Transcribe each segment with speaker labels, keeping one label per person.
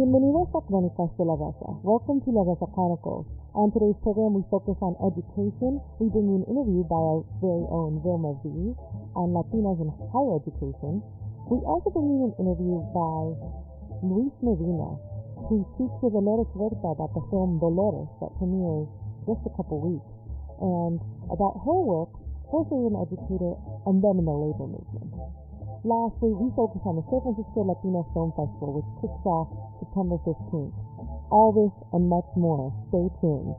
Speaker 1: Bienvenidos a Crónicas de la Raza. Welcome to La Raza Chronicles. On today's program, we focus on education. We bring you an interview by our very own Vilma V on Latinas in higher education. We also bring you an interview by Luis Medina, who speaks with Dolores Huerta about the film Dolores that premieres just a couple weeks, and about her work, first as an educator and then in the labor movement. Lastly, we focus on the San Francisco Latino Film Festival, which kicks off September 15th. All this and much more. Stay tuned.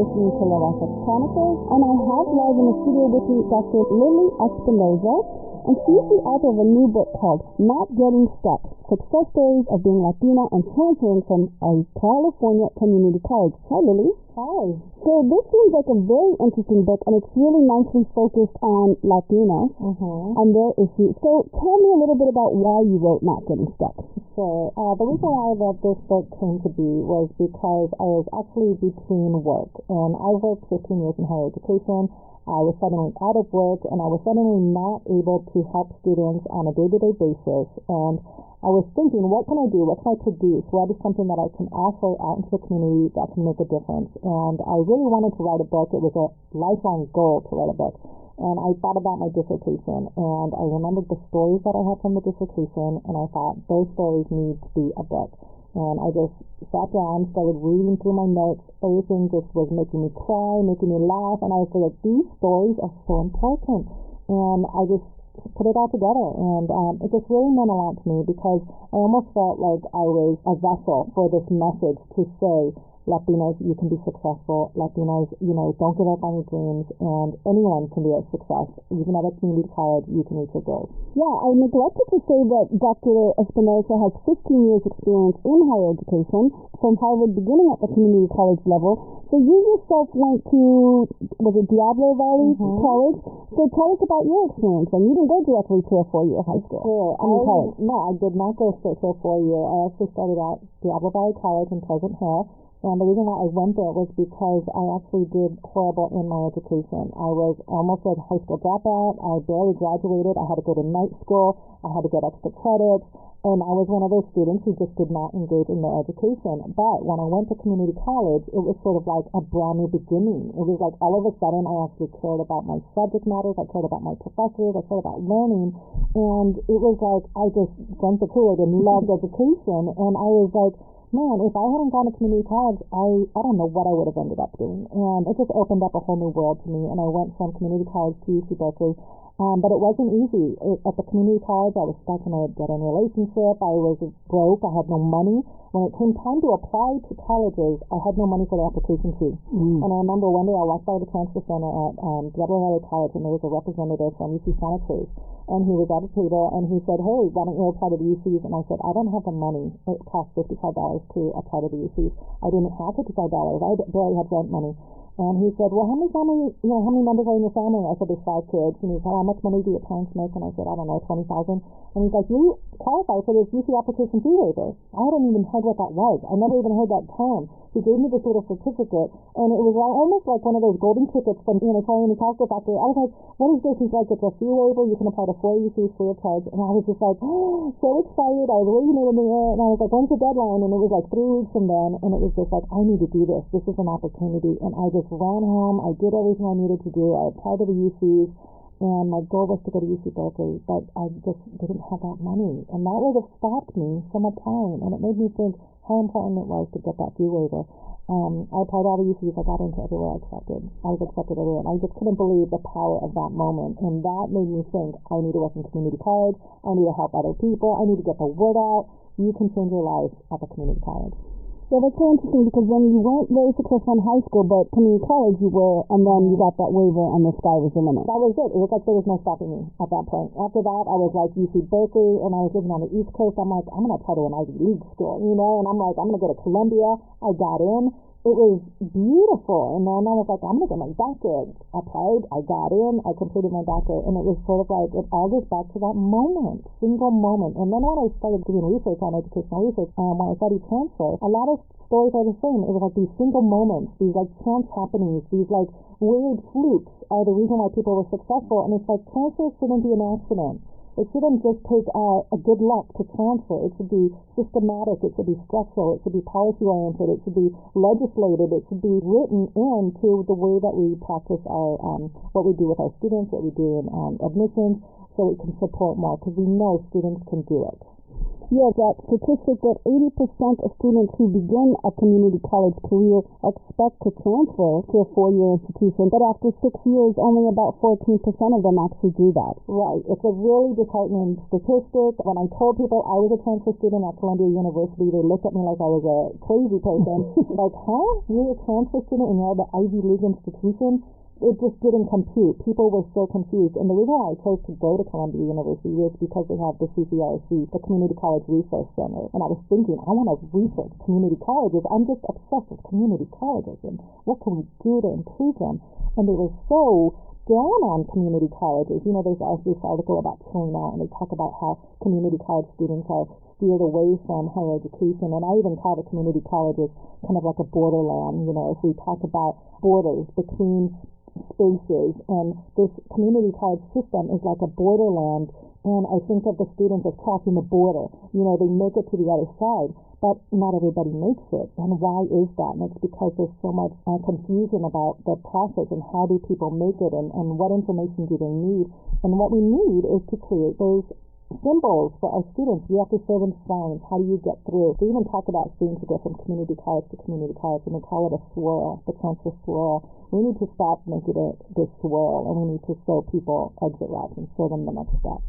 Speaker 2: Listening to La Raza Chronicles. And I have live in the studio with me Dr. Lily Espinosa, and she's the author of a new book called Not Getting Stuck Success Stories of Being Latina and Transferring from a California Community College. Hi, Lily.
Speaker 1: Hi.
Speaker 2: So this seems like a very interesting book, and it's really nicely focused on Latinas
Speaker 1: Mm-hmm.
Speaker 2: and their issues. So tell me a little bit about why you wrote Not Getting Stuck.
Speaker 1: Sure. Uh, the reason why that this book came to be was because I was actually between work, and I worked 15 years in higher education. I was suddenly out of work, and I was suddenly not able to help students on a day-to-day basis. And I was thinking, what can I do? What can I produce? What is something that I can offer out into the community that can make a difference? And I really wanted to write a book. It was a lifelong goal to write a book. And I thought about my dissertation, and I remembered the stories that I had from the dissertation, and I thought those stories need to be a book. And I just sat down, started reading through my notes. Everything just was making me cry, making me laugh, and I was like, these stories are so important. And I just put it all together, and um, it just really meant a lot to me because I almost felt like I was a vessel for this message to say, Latinos, you can be successful. Latinos, you know, don't give up on your dreams, and anyone can be a success. Even at a community college, you can reach your goals.
Speaker 2: Yeah, I neglected to say that Dr. Espinosa has 15 years experience in higher education from Harvard beginning at the community college level. So you yourself went to, was it Diablo Valley
Speaker 1: Mhm.
Speaker 2: College? So tell us about your experience. And you didn't go directly to a four-year high school.
Speaker 1: Sure.
Speaker 2: I mean, college.
Speaker 1: no, I did not go straight to a four year. I actually started at Diablo Valley College in Pleasant Hill. And the reason why I went there was because I actually did horrible in my education. I was almost a high school dropout. I barely graduated. I had to go to night school. I had to get extra credits. And I was one of those students who just did not engage in their education. But when I went to community college, it was sort of like a brand new beginning. It was like all of a sudden I actually cared about my subject matters. I cared about my professors. I cared about learning. And it was like I just drank the Kool-Aid and loved education. And I was like, man, if I hadn't gone to community college, I, I don't know what I would have ended up doing. And it just opened up a whole new world to me. And I went from community college to UC Berkeley. Um, but it wasn't easy. It, at the community college, I was stuck in a dead-end relationship. I was broke. I had no money. When it came time to apply to colleges, I had no money for the application fee.
Speaker 2: Mm.
Speaker 1: And I remember one day I walked by the transfer center at um, Diablo Valley College, and there was a representative from UC Santa Cruz. And he was at a table, and he said, hey, why don't you apply to the UCs? And I said, I don't have the money. It costs $55 to apply to the UCs. I didn't have $55. I barely had rent money. And he said, well, how many family, you know, how many members are in your family? I said, there's five kids. And he said, how much money do your parents make? And I said, I don't know, 20000 And he's like, you qualify for this UC application fee waiver. I hadn't even heard what that was. I never even heard that term. He gave me this little certificate, and it was like, almost like one of those golden tickets from, you know, Charlie and the Chocolate Factory. I was like, what is this? He's like, it's a fee waiver. You can apply to four UCs free of charge. And I was just like, so excited. I was waving it in the air, and I was like, when's the deadline? And it was like three weeks from then, and it was just like, I need to do this. This is an opportunity. And I just ran home. I did everything I needed to do. I applied to the UCs. And my goal was to go to UC Berkeley, but I just didn't have that money. And that would have stopped me from applying. And it made me think how important it was to get that fee waiver. Um, I applied all the UCs. I got into everywhere I accepted. I was accepted everywhere. And I just couldn't believe the power of that moment. And that made me think I need to work in community college. I need to help other people. I need to get the word out. You can change your life at the community college.
Speaker 2: Yeah, that's so interesting because then you weren't very successful in high school, but community college you were, and then you got that waiver, and the sky was the limit.
Speaker 1: That was it. It was like there was no stopping me at that point. After that, I was like UC Berkeley, and I was living on the East Coast. I'm like, I'm gonna apply to an Ivy League school, you know, and I'm like, I'm gonna go to Columbia. I got in, it was beautiful. And then I was like, I'm gonna get my doctorate. I applied, I got in, I completed my doctorate, and it was sort of like it all goes back to that moment, single moment. And then when I started doing research on educational research, um, when I studied transfer, a lot of stories are the same. It was like these single moments, these like chance happenings, these like weird flukes are the reason why people were successful. And it's like transfer shouldn't be an accident. It shouldn't just take uh, a good luck to transfer. It should be systematic. It should be structural. It should be policy oriented. It should be legislated. It should be written into the way that we practice our um, what we do with our students, what we do in um, admissions, so we can support more because we know students can do it.
Speaker 2: Yes, that statistic that 80% of students who begin a community college career expect to transfer to a four-year institution, but after six years, only about 14% of them actually do that.
Speaker 1: Right. It's a really disheartening statistic. When I told people I was a transfer student at Columbia University, they looked at me like I was a crazy person. like, huh? You're a transfer student and you're at the Ivy League institution? It just didn't compute. People were so confused. And the reason why I chose to go to Columbia University was because they have the CCRC, the Community College Resource Center. And I was thinking, I want to research community colleges. I'm just obsessed with community colleges and what can we do to improve them. And they were so down on community colleges. You know, there's also this article about China, and they talk about how community college students are steered away from higher education. And I even call the community colleges kind of like a borderland. You know, if we talk about borders between spaces and this community college system is like a borderland and I think of the students as crossing the border. You know, they make it to the other side, but not everybody makes it. And why is that? And it's because there's so much uh, confusion about the process and how do people make it and, and what information do they need. And what we need is to create those symbols for our students. We have to show them signs. How do you get through? They even talk about students who go from community college to community college, and they call it a swirl, the transfer swirl. We need to stop making it this swirl, and we need to show people exit routes and show them the next step.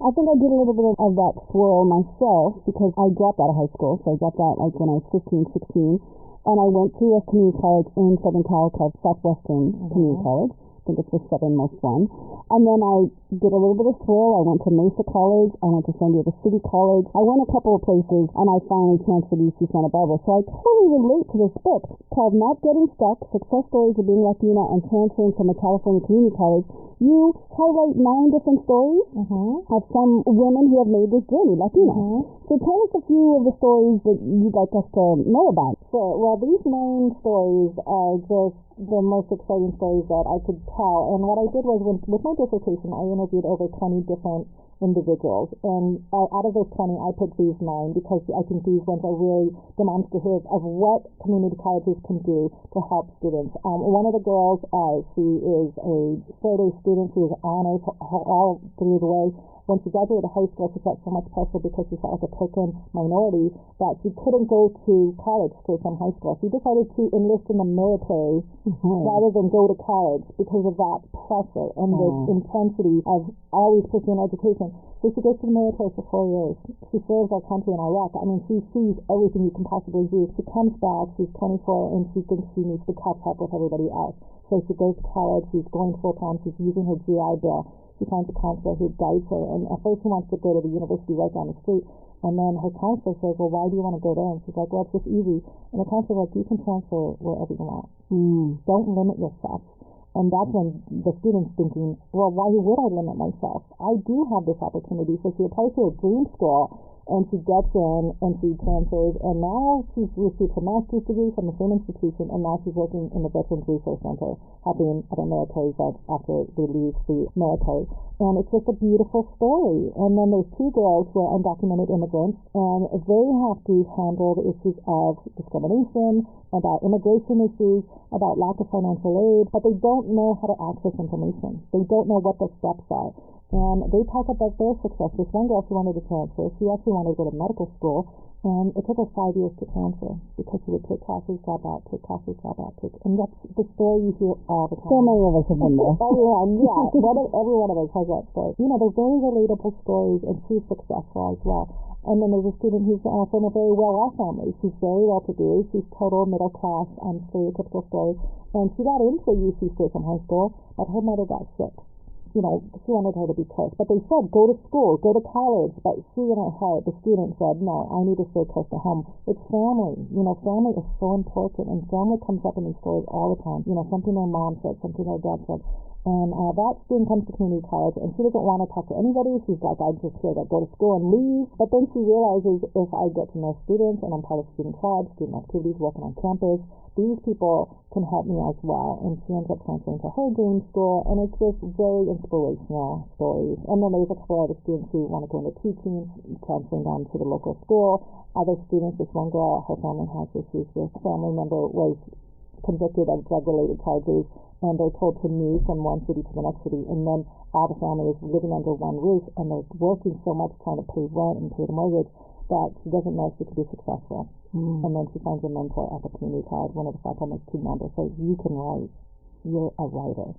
Speaker 2: I think I did a little bit of that swirl myself because I dropped out of high school. So I dropped out like when I was 15, 16. And I went to a community college in Southern Cal called Southwestern mm-hmm. Community College think it's the southernmost one. And then I did a little bit of swirl. I went to Mesa College. I went to San Diego City College. I went a couple of places, and I finally transferred to UC Santa Barbara. So I totally relate to this book called Not Getting Stuck, Success Stories of Being Latina and Transferring from a California Community College. You highlight nine different stories
Speaker 1: mm-hmm.
Speaker 2: of some women who have made this journey, Latina.
Speaker 1: Mm-hmm.
Speaker 2: So tell us a few of the stories that you'd like us to know about.
Speaker 1: Sure. Well, these nine stories are just the most exciting stories that I could tell. And what I did was, when, with my dissertation, I interviewed over 20 different individuals. And uh, out of those 20, I picked these nine because I think these ones are really demonstrative of what community colleges can do to help students. Um, one of the girls, uh, she is a A student. She was honors all through the way when she graduated high school, she felt so much pressure because she felt like a token minority that she couldn't go to college straight from high school. She decided to enlist in the military mm-hmm. rather than go to college because of that pressure and mm-hmm. the intensity of always pursuing education. So she goes to the military for four years. She serves our country in Iraq. I mean, she sees everything you can possibly do. She comes back, she's 24, and she thinks she needs to catch up with everybody else. So she goes to college, she's going full time, she's using her GI Bill she finds a counselor who guides her. And at first she wants to go to the university right down the street. And then her counselor says, well, why do you want to go there? And she's like, well, it's just easy. And the counselor like, you can transfer wherever you want.
Speaker 2: Mm.
Speaker 1: Don't limit yourself. And that's when the student's thinking, well, why would I limit myself? I do have this opportunity. So she applies to a dream school and she gets in and she transfers and now she's received her master's degree from the same institution and now she's working in the Veterans Resource Center helping other military vets after they leave the military. And it's just a beautiful story. And then there's two girls who are undocumented immigrants and they have to handle the issues of discrimination, about immigration issues, about lack of financial aid, but they don't know how to access information. They don't know what the steps are. And they talk about their success. This one girl, she wanted to transfer. She actually wanted to go to medical school. And it took her five years to transfer because she would take classes, drop out, take classes, drop out, take. And that's the story you hear all the time.
Speaker 2: So many of us have been there.
Speaker 1: everyone, yeah. one of, every one of us has that story. You know, they're very relatable stories, and she's successful as well. And then there's a student who's uh, from a very well-off family. She's very well-to-do. She's total middle class, um, stereotypical story. And she got into UC straight from high school, but her mother got sick you know, she wanted her to be close. But they said, go to school, go to college. But she, in her heart, the student said, no, I need to stay close to home. It's family. You know, family is so important. And family comes up in these stories all the time. You know, something their mom said, something their dad said. And uh, that student comes to community college, and she doesn't want to talk to anybody. She's like, I just here to go to school and leave. But then she realizes if I get to know students and I'm part of student clubs, student activities, working on campus, these people can help me as well. And she ends up transferring to her dream school, and it's just very inspirational stories. And then there's a couple other students who want to go into teaching, transferring down to the local school. Other students, this one girl, her family has issues with family member was convicted of drug-related charges and they're told to move from one city to the next city, and then all the family is living under one roof, and they're working so much trying to pay rent and pay the mortgage that she doesn't know if she could be successful. Mm. And then she finds a mentor at the community college, one of the faculty team members says, you can write. You're a writer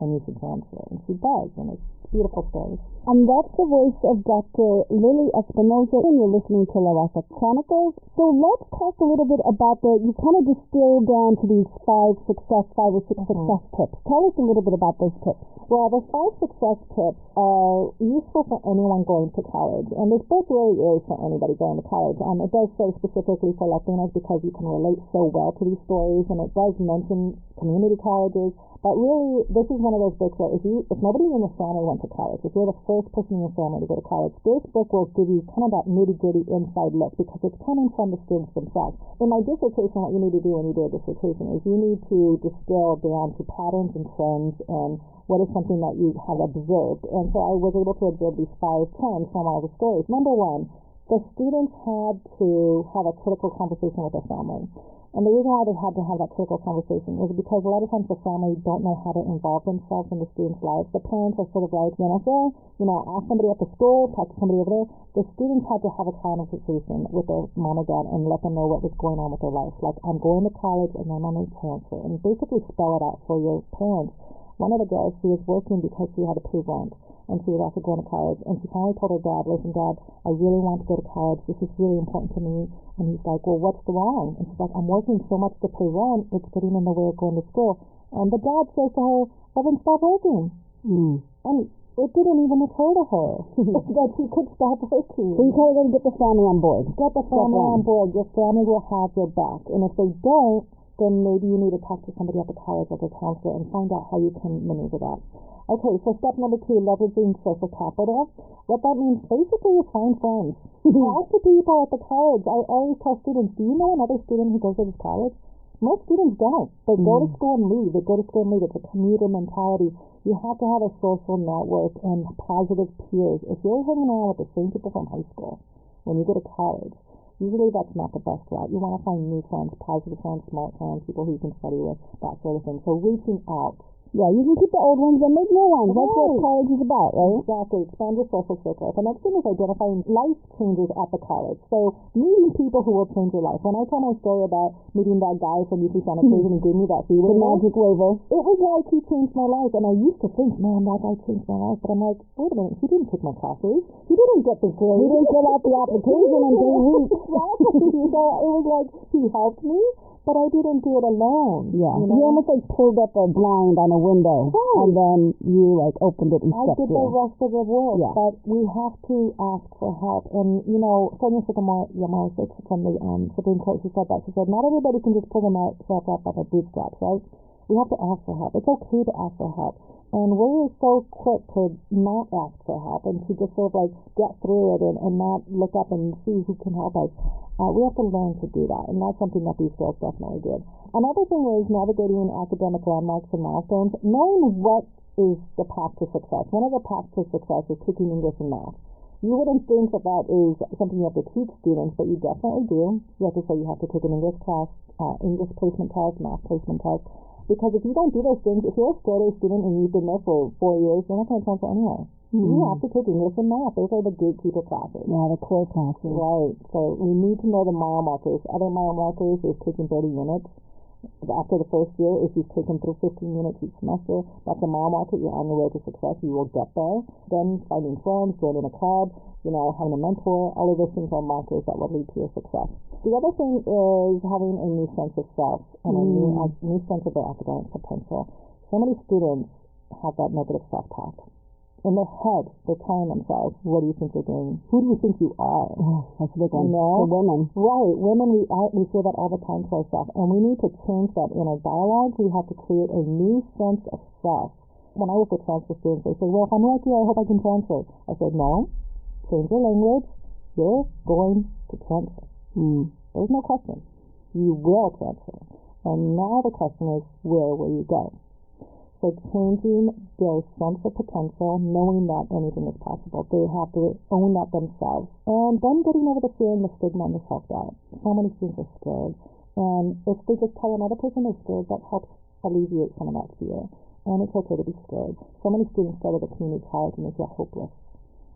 Speaker 1: and you should transfer. It. And she does, and it's beautiful story.
Speaker 2: And that's the voice of Dr. Lily Espinosa, and you're listening to La Raza Chronicles. So let's talk a little bit about the, you kind of distilled down to these five success, five or 6 mm-hmm. success tips. Tell us a little bit about those tips.
Speaker 1: Well, the five success tips are useful for anyone going to college, and this book really is for anybody going to college. Um, it does say specifically for Latinos because you can relate so well to these stories, and it does mention community colleges, but really, this is one of those books where if you, if nobody in your family went to college, if you're the first person in your family to go to college, this book will give you kind of that nitty gritty inside look because it's coming from the students themselves. In my dissertation, what you need to do when you do a dissertation is you need to distill down to patterns and trends and what is something that you have observed. And so I was able to observe these five trends from all the stories. Number one, the students had to have a critical conversation with their family. And the reason why they had to have that critical conversation is because a lot of times the family don't know how to involve themselves in the students' lives. The parents are sort of like, when I say, you know, ask somebody at the school, talk to somebody over there. The students had to have a conversation with their mom or dad and let them know what was going on with their life. Like, I'm going to college and I'm to transfer. And basically spell it out for your parents. One of the girls, she was working because she had to pay rent and she was also going to college. And she finally told her dad, listen, dad, I really want to go to college. This is really important to me. And he's like, well, what's wrong? And she's like, I'm working so much to pay rent, it's getting in the way of going to school. And the dad says to her, well, then stop working. Mm. And it didn't even occur to her that she could stop working.
Speaker 2: So you got to get the family on board.
Speaker 1: Get the family on board. Your family will have your back. And if they don't, then maybe you need to talk to somebody at the college or the counselor and find out how you can maneuver that. Okay, so step number two, leveraging social capital. What that means, basically, is find friends. Talk to people at the college. I always tell students, do you know another student who goes to this college? Most students don't. They mm. go to mm. school and leave. They go to school and leave. It's a commuter mentality. You have to have a social network and positive peers. If you're hanging around with the same people from high school when you go to college, usually that's not the best route. You want to find new friends, positive friends, smart friends, people who you can study with, that sort of thing. So reaching out
Speaker 2: yeah, you can keep the old ones and make new ones. Right. That's what college is about, right?
Speaker 1: Exactly. Expand your social circle. The next thing is identifying life changes at the college. So meeting people who will change your life. When I tell my story about meeting that guy from UC Santa Cruz and he gave me that free
Speaker 2: the magic waiver,
Speaker 1: it was like he changed my life. And I used to think, man, that guy changed my life. But I'm like, wait a minute, he didn't take my classes. He didn't get the grade.
Speaker 2: He didn't fill out the application in three weeks.
Speaker 1: so it was like he helped me but I didn't do it alone.
Speaker 2: Yeah, you, know? you almost like pulled up a blind on a window,
Speaker 1: right.
Speaker 2: and then you like opened it and
Speaker 1: I
Speaker 2: stepped
Speaker 1: did the rest of the work, yeah. but we have to ask for help. And you know, Sonia Sotomayor from the um, Supreme Court, she said that. She said, not everybody can just pull themselves up by their bootstraps, right? We have to ask for help. It's okay to ask for help. And we're so quick to not ask for help and to just sort of like get through it and, and not look up and see who can help us. Uh, we have to learn to do that, and that's something that these girls definitely did. Another thing is navigating academic landmarks and milestones, knowing what is the path to success. One of the paths to success is taking English and math. You wouldn't think that that is something you have to teach students, but you definitely do. You have to say you have to take an English class, uh, English placement test, math placement test, because if you don't do those things, if you're a straight A student and you've been there for four years, you're not going to transfer anywhere. Mm-hmm. You have to take English and math. Those are the gatekeeper classes.
Speaker 2: Yeah, the core classes.
Speaker 1: Right. So we need to know the mile markers. Other mile markers is taking 30 units after the first year, if you've taken through 15 units each semester, that's a mile marker. You're on your way to success. You will get there. Then finding friends, joining a club, you know, having a mentor, all of those things are markers that will lead to your success. The other thing is having a new sense of self and mm. a, new, mm. a new sense of their academic potential. So many students have that negative self-talk. In their head, they're telling themselves, what do you think you're doing? Who do you think you are?
Speaker 2: Oh, that's a big one.
Speaker 1: You know?
Speaker 2: For women.
Speaker 1: Right. Women, we, we say that all the time to ourselves, and we need to change that inner dialogue. We have to create a new sense of self. When I work with transfer students, they say, well, if I'm lucky, I hope I can transfer. I said, no, change your language. You're going to transfer.
Speaker 2: Mm.
Speaker 1: There's no question. You will transfer. And now the question is, where will you go? So changing their sense of potential, knowing that anything is possible. They have to own that themselves. And then getting over the fear and the stigma and the self-doubt. So many students are scared. And if they just tell another person they're scared, that helps alleviate some of that fear. And it's okay to be scared. So many students go to the community college and they feel hopeless.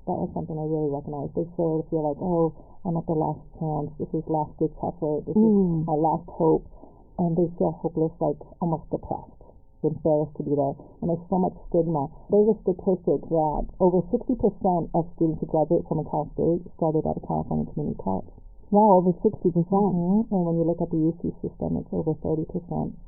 Speaker 1: That was something I really recognized. They sort of feel like, oh, I'm at the last chance. This is last ditch effort. This
Speaker 2: Mm.
Speaker 1: is my last hope. And they feel hopeless, like almost depressed embarrassed to be there. And there's so much stigma. There's a statistic that over 60% of students who graduate from a Cal State started at a California community college.
Speaker 2: Wow, over 60%. percent
Speaker 1: Mm-hmm. And when you look at the UC system, it's over 30%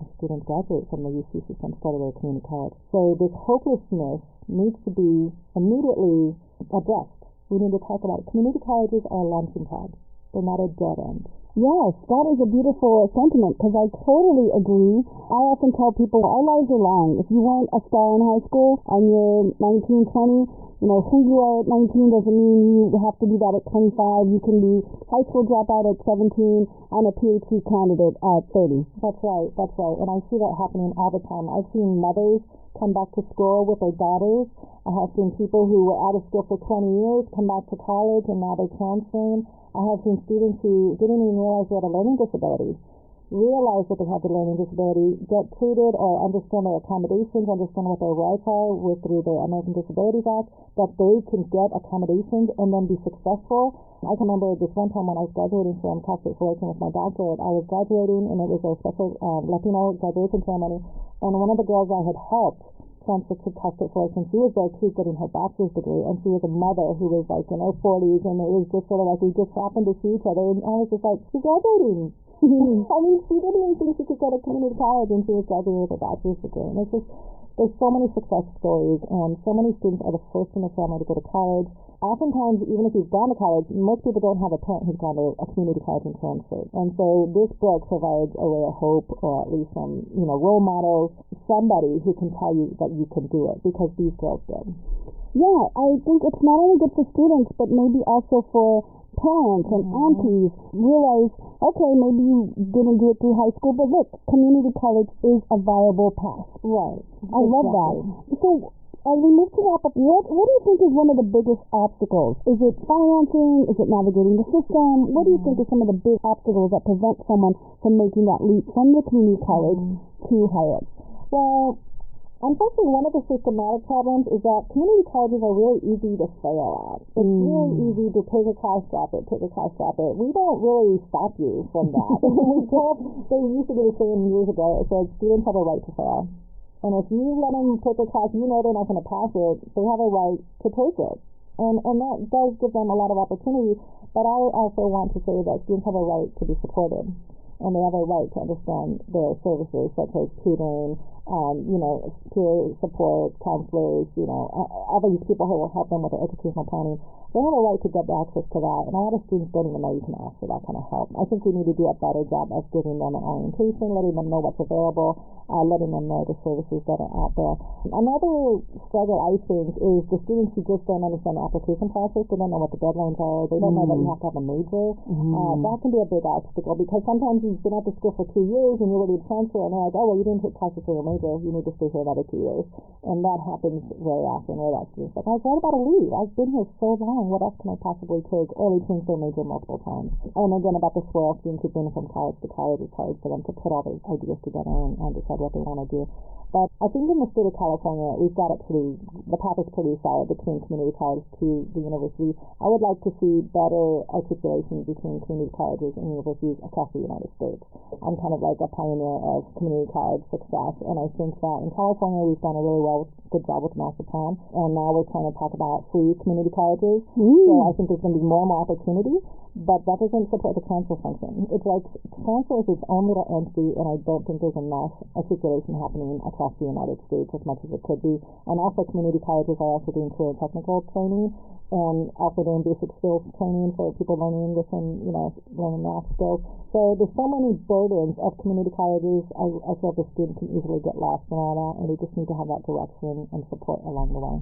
Speaker 1: of students graduate from the UC system started at a community college. So this hopelessness needs to be immediately addressed. We need to talk about it. Community colleges are a launching pad. They're not a dead end.
Speaker 2: Yes, that is a beautiful sentiment because I totally agree. I often tell people our lives are long. If you weren't a star in high school and you're 19, 20, you know, who you are at 19 doesn't mean you have to be that at 25. You can be high school dropout at 17 and a PhD candidate at 30.
Speaker 1: That's right, that's right. And I see that happening all the time. I've seen mothers come back to school with their daughters. I have seen people who were out of school for 20 years come back to college and now they're transferring. I have seen students who didn't even realize they had a learning disability realize that they have the learning disability, get treated or understand their accommodations, understand what their rights are with through the American Disabilities Act, that they can get accommodations and then be successful. I can remember this one time when I was graduating from Cal State Fullerton with my doctorate. I was graduating and it was a special uh, Latino graduation ceremony, and one of the girls I had helped transfer to Cal State Fullerton, she was there too getting her bachelor's degree, and she was a mother who was like in her 40s, and it was just sort of like we just happened to see each other, and I was just like, she's graduating. I mean, she didn't even think she could go to community college, and she was graduating with a bachelor's degree. And it's just, there's so many success stories, and so many students are the first in their family to go to college. Oftentimes, even if you've gone to college, most people don't have a parent who's gone to a community college and transferred. And so this book provides a ray of hope, or at least some, you know, role models, somebody who can tell you that you can do it, because these girls did.
Speaker 2: Yeah, I think it's not only good for students, but maybe also for parents and
Speaker 1: Mhm.
Speaker 2: aunties realize, okay, maybe you didn't do it through high school, but look, community college is a viable path.
Speaker 1: Right.
Speaker 2: I love that. So, as we move to wrap up, what, what do you think is one of the biggest obstacles? Is it financing? Is it navigating the system? What do you think are some of the big obstacles that prevent someone from making that leap from the community college to higher ed?
Speaker 1: Well, unfortunately, one of the systematic problems is that community colleges are really easy to fail at. It's really
Speaker 2: Mm.
Speaker 1: easy to take a class, drop it, take a class, drop it. We don't really stop you from that. we don't, they used to do the same years ago. It said students have a right to fail. And if you let them take a class, you know they're not going to pass it, they have a right to take it. And, and that does give them a lot of opportunity. But I also want to say that students have a right to be supported and they have a right to understand their services such as tutoring, um, you know, peer support, counselors, you know, all these people who will help them with their educational planning. They have a right to get access to that, and a lot of students don't even know you can ask for that kind of help. I think we need to do a better job of giving them an orientation, letting them know what's available, uh, letting them know the services that are out there. Another struggle I think is the students who just don't understand the application process. They don't know what the deadlines are. They don't know that you have to have a major. Uh, that can be a big obstacle because sometimes you've been at the school for two years and you're ready to transfer, and they're like, oh well, you didn't take classes for your major. You need to stay here another two years, and that happens very often. Where that students like, I was right about to leave. I've been here so long. What else can I possibly take? They change major multiple times. And again, about the swirl students who've been from college to college, it's hard for them to put all their ideas together and, and decide what they want to do. But I think in the state of California, we've got it pretty, the path is pretty solid between community college to the university. I would like to see better articulation between community colleges and universities across the United States. I'm kind of like a pioneer of community college success, and I think that in California, we've done a really well, good job with the master plan, and now we're trying to talk about free community colleges. So I think there's going to be more and more opportunity. But that doesn't support the council function. It's like council is its own little entity, and I don't think there's enough articulation happening across the United States as much as it could be. And also, community colleges are also doing career technical training and also doing basic skills training for people learning English and you know learning math skills. So there's so many burdens of community colleges. I, I feel the student can easily get lost in all that, and we just need to have that direction and support along the way.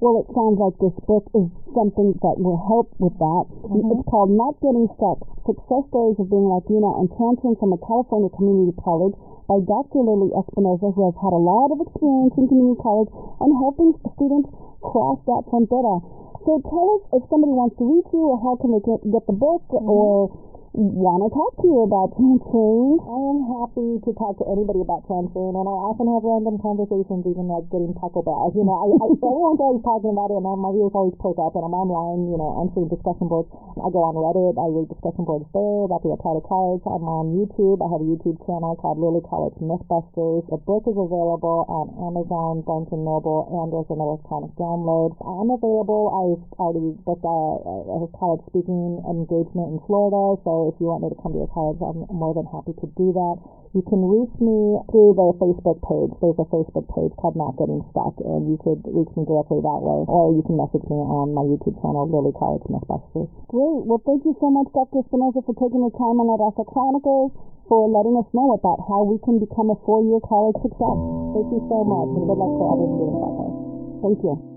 Speaker 3: Well, it sounds like this book is something that will help with that.
Speaker 1: Mm-hmm.
Speaker 3: It's called Not Getting Stuck Success Stories of Being Latina and Transferring from a California Community College by Dr. Lily Espinosa, who has had a lot of experience in community college and helping students cross that frontera. So tell us if somebody wants to reach you or how can they get, get the book
Speaker 1: Mm-hmm.
Speaker 3: or want to talk to you about transferring.
Speaker 1: I am happy to talk to anybody about transferring, and I often have random conversations, even like getting Taco Bell. You know, I, I everyone's always talking about it, and my ears always perk up. And I'm online, you know, answering discussion boards. I go on Reddit, I read discussion boards there about the Apply to College. I'm on YouTube. I have a YouTube channel called Lily College Mythbusters. The book is available on Amazon, Barnes and Noble, and as an electronic download. I'm available. I've already booked a, a, a college speaking engagement in Florida, so if you want me to come to your college, I'm more than happy to do that. You can reach me through the Facebook page. There's a Facebook page called Not Getting Stuck, and you could reach me directly that way, or you can message me on my YouTube channel, Lily College Mythbusters.
Speaker 3: Great. Well, thank you so much, Dr. Espinosa, for taking the time on Raza Chronicles, for letting us know about how we can become a four-year college success.
Speaker 1: Thank you so much, and good luck to the students out there.
Speaker 3: Thank you.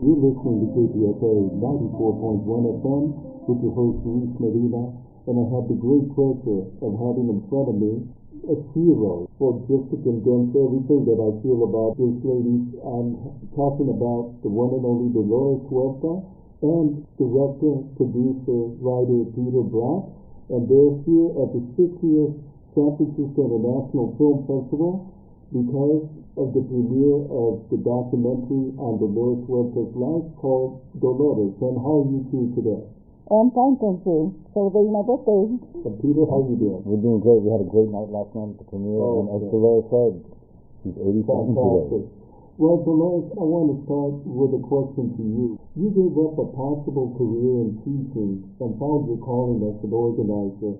Speaker 4: You're listening to KPFA 94.1 FM with your host Luis Medina, and I have the great pleasure of having in front of me a hero. Well, just to condense everything that I feel about this lady, I'm talking about the one and only Dolores Huerta and director, producer, writer Peter Bratt, and they're here at the 60th San Francisco International Film Festival because of the premiere of the documentary on Dolores Huerta's life called Dolores. And how are you two today?
Speaker 3: I'm fine, thank you. Celebrating my birthday.
Speaker 4: And Peter, how are you doing?
Speaker 5: We're doing great. We had a great night last night at the premiere,
Speaker 4: Oh,
Speaker 5: and as
Speaker 4: okay.
Speaker 5: Dolores said, she's 87 today.
Speaker 4: Well, Dolores, I want to start with a question to you. You gave up a possible career in teaching and found your calling as an organizer.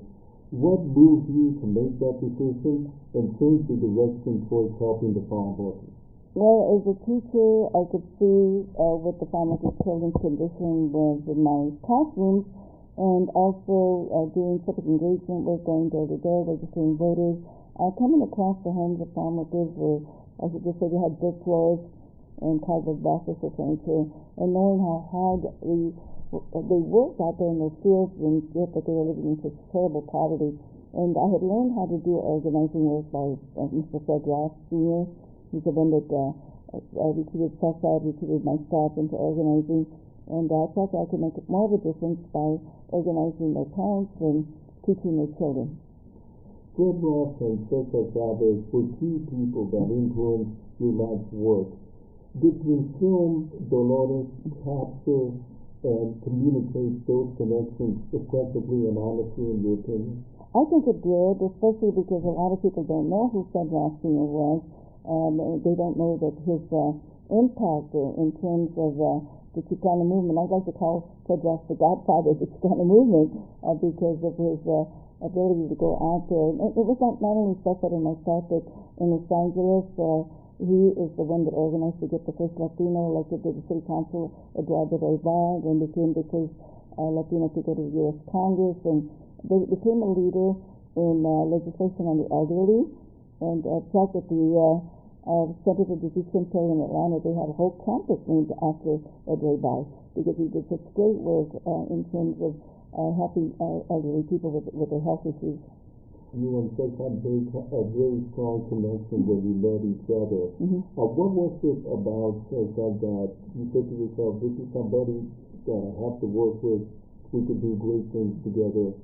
Speaker 4: What moved you to make that decision and change the direction towards helping the farm workers?
Speaker 3: Well, as a teacher, I could see uh, what the families of children's condition was in my classrooms, and also uh, doing civic engagement work, going door to door, registering voters, uh, coming across the homes of farm workers where, I should just say, you had brick floors and cardboard boxes for furniture, and knowing how hard we, they worked out there in those fields and yet that they were living in such terrible poverty. And I had learned how to do organizing work by uh, Mr. Fred Ross Sr. He's the one that uh, uh, recruited Southside, recruited my staff into organizing, and uh, I thought that I could make more of a difference by organizing their parents and teaching their children.
Speaker 4: Fred Ross and Cesar Chavez were two people that influenced your life's work. Did the film Dolores capture and communicate those connections effectively and honestly in your opinion?
Speaker 3: I think it did, especially because a lot of people don't know who Fred Ross was. Um, they don't know that his uh, impact in terms of uh, the Chicano movement. I'd like to call Fred Ross the godfather of the Chicano movement uh, because of his uh, ability to go out there. And it was not, not only Cesar and myself, but in Los Angeles, uh, he is the one that organized to get the first Latino elected to the city council, Eduardo Roybal, when became the first uh, Latino to go to the U.S. Congress, and they became a leader in uh, legislation on the elderly. And uh, back at the uh, uh, Center for Disease Control in Atlanta, they had a whole campus named after Ed Roybal because he did such great work uh, in terms of uh, helping uh, elderly people with, with their health issues.
Speaker 4: You and had very, a very strong connection when you met each other.
Speaker 3: Mhm.
Speaker 4: Uh, what was it about Cesar that you said to yourself, this is somebody that I have to work with, we could do great things together?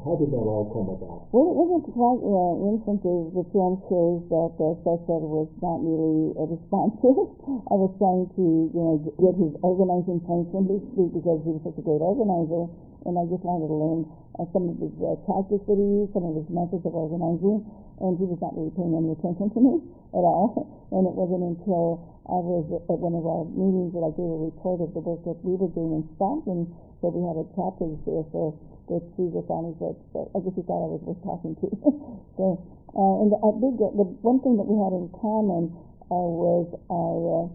Speaker 4: How did that all come about?
Speaker 3: Well, it wasn't quite uh, instant as the film shows that uh, was not really uh, responsive. I was trying to, you know, get his organizing points from his speech because he was such a great organizer, and I just wanted to learn uh, some of his uh, tactics that he used, some of his methods of organizing, and he was not really paying any attention to me at all. And it wasn't until I was at one of our meetings that I gave a report of the work that we were doing in Stockton that we had a chapter there. So that Cesar finally said, so I guess he thought I was worth talking to. so, uh, and I big, the one thing that we had in common uh, was our uh,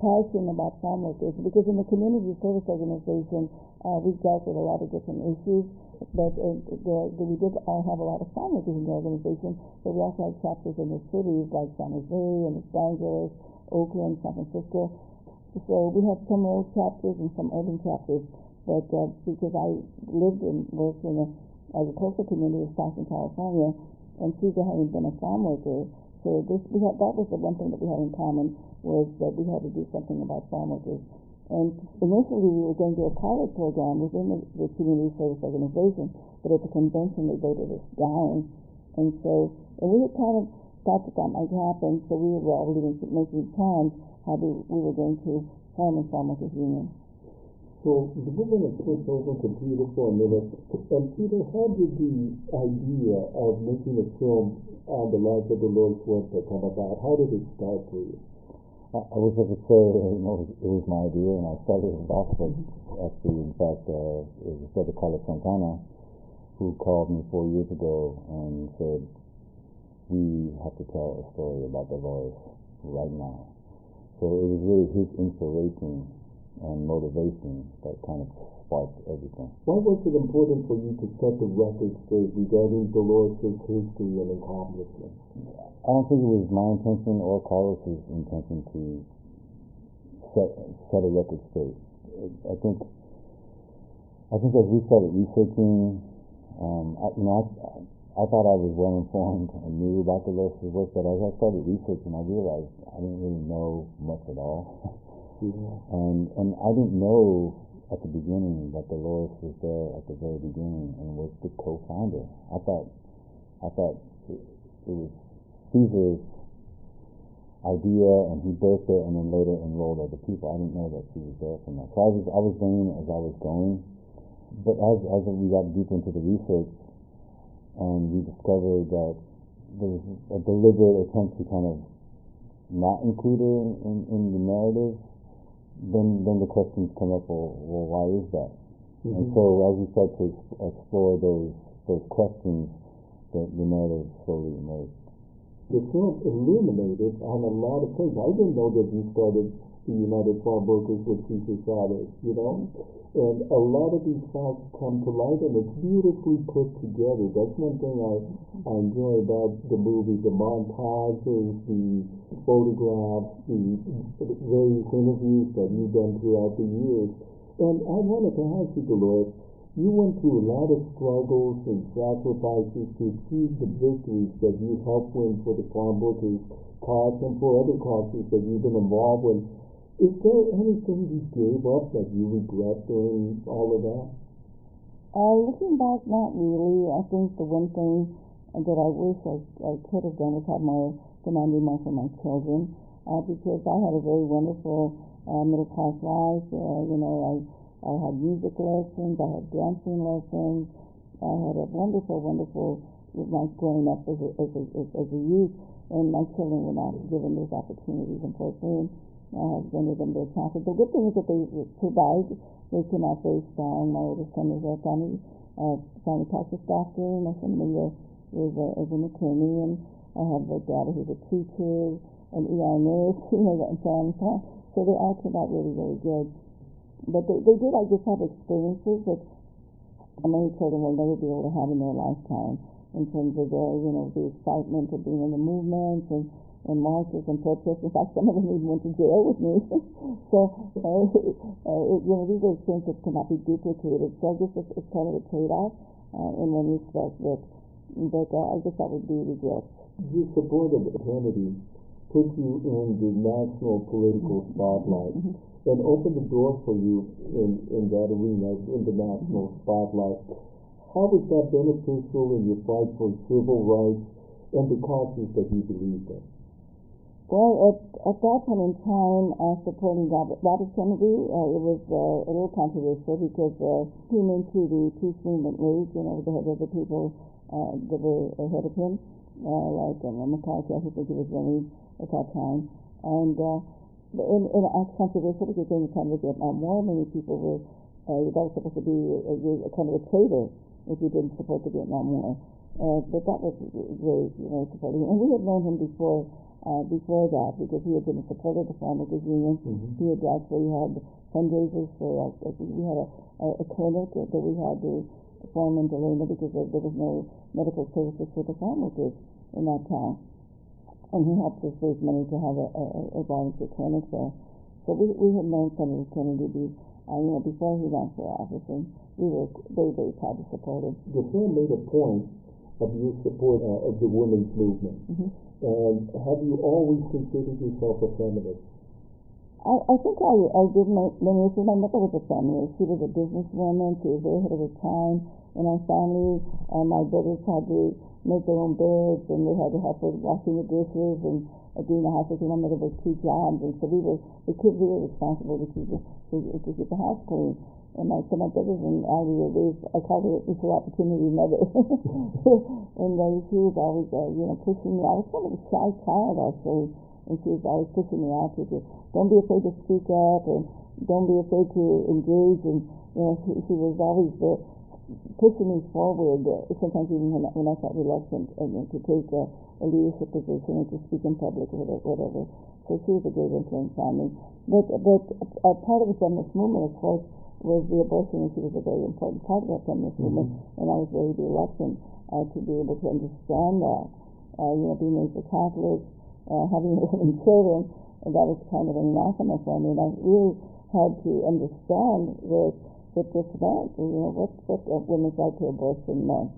Speaker 3: passion about farm workers because in the community service organization uh, we dealt with a lot of different issues. But uh, the, the, we did uh, have a lot of farm workers in the organization, but we also had chapters in the cities like San Jose and Los Angeles, Oakland, San Francisco. So we had some old chapters and some urban chapters. But uh, because I lived and worked in the agricultural community of Stockton, California, and Cesar having been a farm worker, so this we had that was the one thing that we had in common was that we had to do something about farm workers. And initially we were going to do a pilot program within the, the community service organization, but at the convention they voted us down. And so and we had kind of thought that that might happen, so we were already making plans how we, we were going to form a farm workers union.
Speaker 4: So we're going to switch over to Peter for a minute. And Peter, how did the idea of making a film on the life of Dolores Huerta come about? How did it start for you?
Speaker 5: I, I wish I could say you know, it was my idea and I started it off, but actually, in fact, uh, it was Carlos Santana who called me four years ago and said, we have to tell a story about Dolores right now. So it was really his inspiration and motivation that kind of everything.
Speaker 4: Why was it important for you to set the record straight regarding Dolores' history and accomplishments?
Speaker 5: I don't think it was my intention or Carlos's intention to set set a record straight. I think I think as we started researching, um, I, you know, I, I thought I was well informed and knew about Dolores' work, but as I started researching, I realized I didn't really know much at all. And and I didn't know at the beginning that Dolores was there at the very beginning and was the co-founder. I thought I thought it, it was Cesar's idea and he built it and then later enrolled other people. I didn't know that she was there from that. So I was I was learning as I was going. But as as we got deeper into the research and we discovered that there was a deliberate attempt to kind of not include her in, in, in the narrative then then the questions come up. Well, well why is that? Mm-hmm. And so as we start to explore those those questions, the, the narrative slowly emerged.
Speaker 4: The film illuminated on a lot of things. I didn't know that you started the United Farm Workers with Cesar Chavez, you know? And a lot of these facts come to light and it's beautifully put together. That's one thing I, I enjoy about the movie, the montages, the photographs, the various interviews that you've done throughout the years. And I wanted to ask you, Dolores, you went through a lot of struggles and sacrifices to achieve the victories that you helped win for the farm workers cause and for other causes that you've been involved with. Is there anything you gave up that you regret during all of that?
Speaker 3: Uh, looking back, not really. I think the one thing that I wish I, I could have done was have more demanding more for my children, uh, because I had a very wonderful uh, middle class life. Uh, you know, I I had music lessons, I had dancing lessons, I had a wonderful, wonderful life growing up as a, as a, as a youth, and my children were not given those opportunities, unfortunately. My husband is under attack. The good thing is that they survived. They came out very strong. My oldest son is a family, uh, family practice doctor. My son Leo is, a, is an attorney, and I have a daughter who's a teacher, an ER nurse, you know, and so on and so on. So they all turned out really, really good. But they, they did, I just have experiences that many children will never be able to have in their lifetime in terms of the, you know, the excitement of being in the movement and and marches and protests. In fact, some of them even went to jail with me. so, uh, uh, it, you know, these are experiences that cannot be duplicated. So I guess it's, it's kind of a trade-off uh, in one respect. But, but uh, I guess that would be the regret.
Speaker 4: Your support of Kennedy put you in the national political spotlight mm-hmm. and opened the door for you in, in that arena, in the national mm-hmm. spotlight. How was that beneficial in your fight for civil rights and the causes that you believed in?
Speaker 3: Well, at, at that point in time, uh, supporting Robert, Robert Kennedy, uh, it was uh, a little controversial because uh, came into the Peace Movement League, you know, the head of the people uh, that were ahead of him. uh, like uh, McCarthy, I think he was running at that time. And uh, in, in a controversial because during the time of Vietnam War, many people were, uh, that was supposed to be a, a, kind of a traitor if you didn't support the Vietnam War. Uh, but that was very, you know, supporting. And we had known him before uh, before that because he had been a supporter of the Farmers Union.
Speaker 4: Mhm.
Speaker 3: He had actually had fundraisers for, uh, we had a, a, a clinic that we had to form in Delano because there, there was no medical services for the farmers in that town. And he helped us raise money to have a, a, a volunteer clinic there. So we, we had known Senator Kennedy, be, uh, you know, before he ran for office, and we were very, very proud to support him.
Speaker 4: The film made a point of your support uh, of the women's movement.
Speaker 3: Mhm.
Speaker 4: And have you always considered yourself a feminist?
Speaker 3: I, I think I, I did my, issues. My mother was a feminist. She was a businesswoman. She was very ahead of her time. In our family, uh, my brothers had to make their own beds, and they had to help with washing the dishes and uh, doing the housework. My mother worked two jobs, and so we were the kids. We were responsible to keep the, to, to keep the house clean. And my, so my brothers and I we were raised. I called her equal opportunity mother. and uh, she was always, uh, you know, pushing me. I was kind of a shy child actually, and she was always pushing me out to do. Don't be afraid to speak up, and don't be afraid to engage. And you know, she, she was always uh, pushing me forward. Uh, sometimes even when, I- when I felt reluctant uh, you to take a, a leadership position or to speak in public or whatever. So she was a great influence on me. But but a part of the feminist movement, of course, was the abortion issue was a very important part of that feminist movement, and I was very reluctant uh, to be able to understand that. Uh, you know, being raised a Catholic, uh, having 11 children, and that was kind of anathema for me, and I really had to understand what, what this meant, you know, what, what a women's right to abortion meant.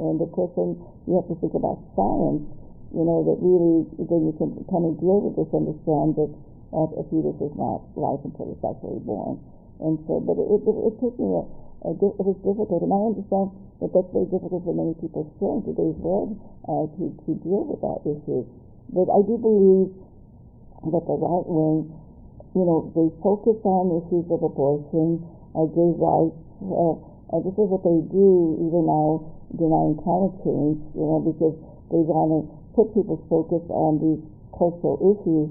Speaker 3: And of course, then you have to think about science, you know, that really, then you can kind of deal with this, understand that uh, a fetus is not life until it's actually born. And so, but it, it, it took me a, a, it was difficult, and I understand that that's very difficult for many people still in today's world uh, to, to deal with that issue. But I do believe that the right wing, you know, they focus on issues of abortion, uh, gay rights. Uh, uh, this is what they do even now denying climate change, you know, because they want to put people's focus on these cultural issues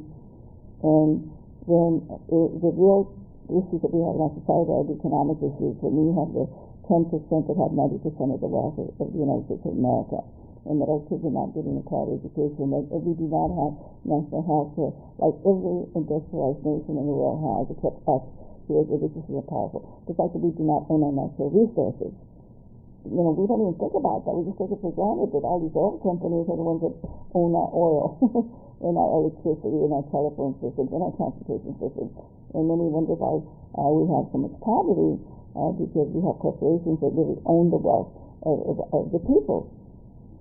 Speaker 3: and then uh, the real issues that we have in our society are the economic issues. When you have the 10% that have 90% of the wealth of, of the United States of America, and that our kids are not getting a quality education, that we do not have national health care like every industrialized nation in the world has, except us richest and the powerful. The fact that we do not own our natural resources. You know, we don't even think about that. We just take it for granted that all these oil companies are the ones that own our oil and our electricity and our telephone systems and our transportation systems. And we wonder why uh, we have so much poverty uh, because we have corporations that really own the wealth of, of, of the people,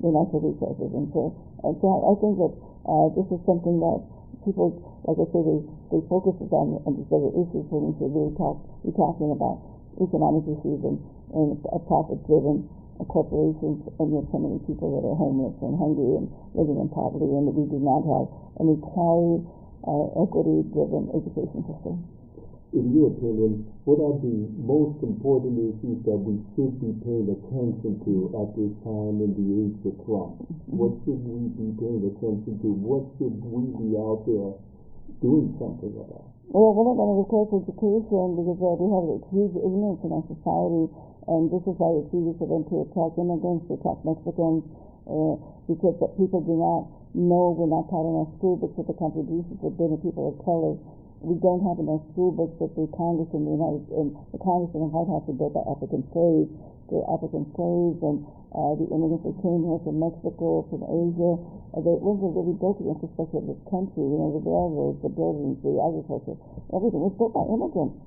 Speaker 3: the natural resources. And so, and so I, I think that uh, this is something that people, like I say, they, they focus on, on these other issues when we should really talk, be talking about economic issues and, and uh, profit-driven corporations and yet so many people that are homeless and hungry and living in poverty and that we do not have an equality, uh, equity-driven education system.
Speaker 4: In your opinion, what are the most important issues that we should be paying attention to at this time in the age of Trump? What should we be paying attention to? What should we be out there doing something about?
Speaker 3: Well, one of them is, of course, education, because uh, we have a huge ignorance in our society, and this is why it's easy for them to attack immigrants, to attack Mexicans, uh, because that people do not know, we're not taught in our school books what the contributions have been of people of color. We don't have in our school books that the Congress in the United and the Congress and the White House were built by African slaves, the African slaves and uh, the immigrants that came here from Mexico, from Asia. Uh, they, those were really built the infrastructure of this country, you know, the railroads, the buildings, the agriculture, everything was built by immigrants.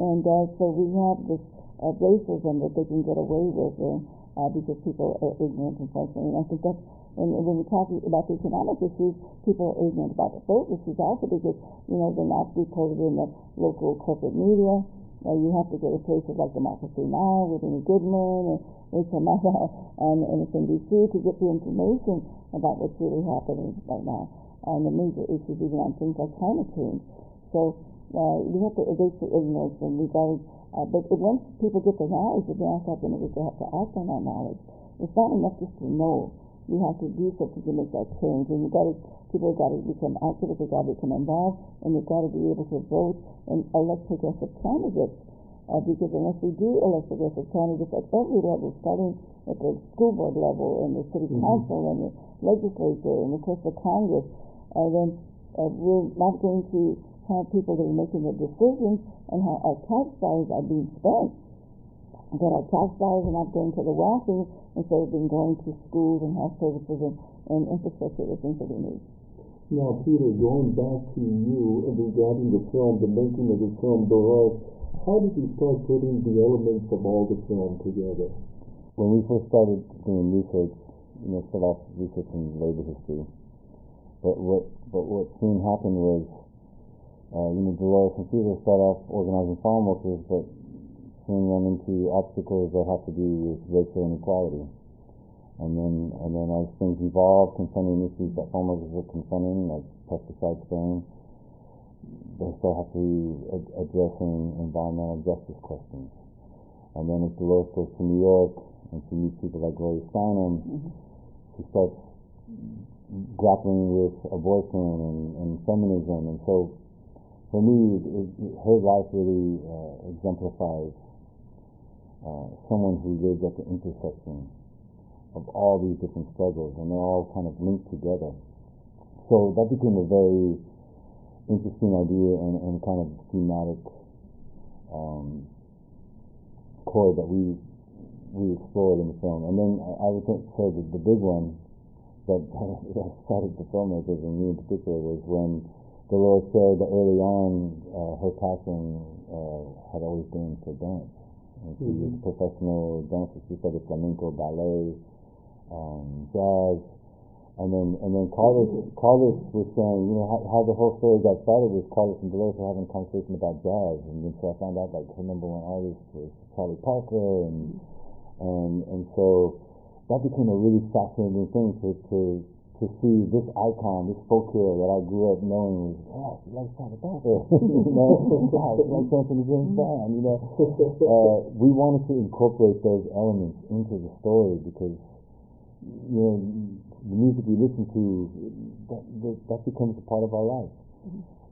Speaker 3: And uh, so we have this uh, racism that they can get away with uh, uh, because people are ignorant, unfortunately. And I think that's, and when we talk about the economic issues, people are ignorant about those issues also because, you know, they're not reported in the local corporate media. Uh, you have to go to places like Democracy Now! with Amy Goodman and Rachel Maddow on MSNBC to get the information about what's really happening right now on the major issues, even on things like climate change. So uh, we have to erase the ignorance and regarding, uh, but if once people get the knowledge, then they also have to, they have to act on that knowledge. It's not enough just to know. you have to do something to make that change. And you got to, people have got to become activists, they've got to become involved, and they've got to be able to vote and elect progressive candidates. Uh, because unless we do elect progressive candidates at every level, starting at the school board level and the city
Speaker 4: Mhm.
Speaker 3: council and the legislature and of course the Congress, uh, then uh, we're not going to have people that are making the decisions and how our tax dollars are being spent. That our tax dollars are not going to the wealthy instead of being going to schools and health services and, and infrastructure, the things that we need.
Speaker 4: Now, Peter, going back to you regarding the film, the making of the film, Dolores, how did you start putting the elements of all the film together?
Speaker 5: When we first started doing research, you know, start off researching labor history. But what but what soon happened was, uh, you know, Dolores and Peter set off organizing farm workers, but soon run into obstacles that have to do with racial inequality. And then and then as things evolve, confronting issues that farm workers are confronting, like pesticide spraying, they start have to ad- addressing environmental justice questions. And then as Dolores goes to New York and she meets people like Gloria Steinem, she starts grappling with abortion and, and feminism. And so, for me, it, her life really uh, exemplifies uh, someone who lives at the intersection of all these different struggles, and they're all kind of linked together. So that became a very interesting idea and, and kind of thematic um, core that we we explored in the film. And then I, I would say that the big one that, that started the filmmakers and me in particular was when Dolores said that early on uh, her passion uh, had always been for dance. And she was a professional dancer. She studied flamenco, ballet, um, jazz. And then, and then Carlos, Carlos was saying, you know, how, how the whole story got started was Carlos and Dolores were having a conversation about jazz, and then so I found out like her number one artist was Charlie Parker, and and and so that became a really fascinating thing to to to see this icon, this folk hero that I grew up knowing was, yeah, she likes Charlie Parker, you know, yeah, she likes Anthony James Band, you know. Uh, we wanted to incorporate those elements into the story because you know, the music we listen to, that, that, that becomes a part of our life.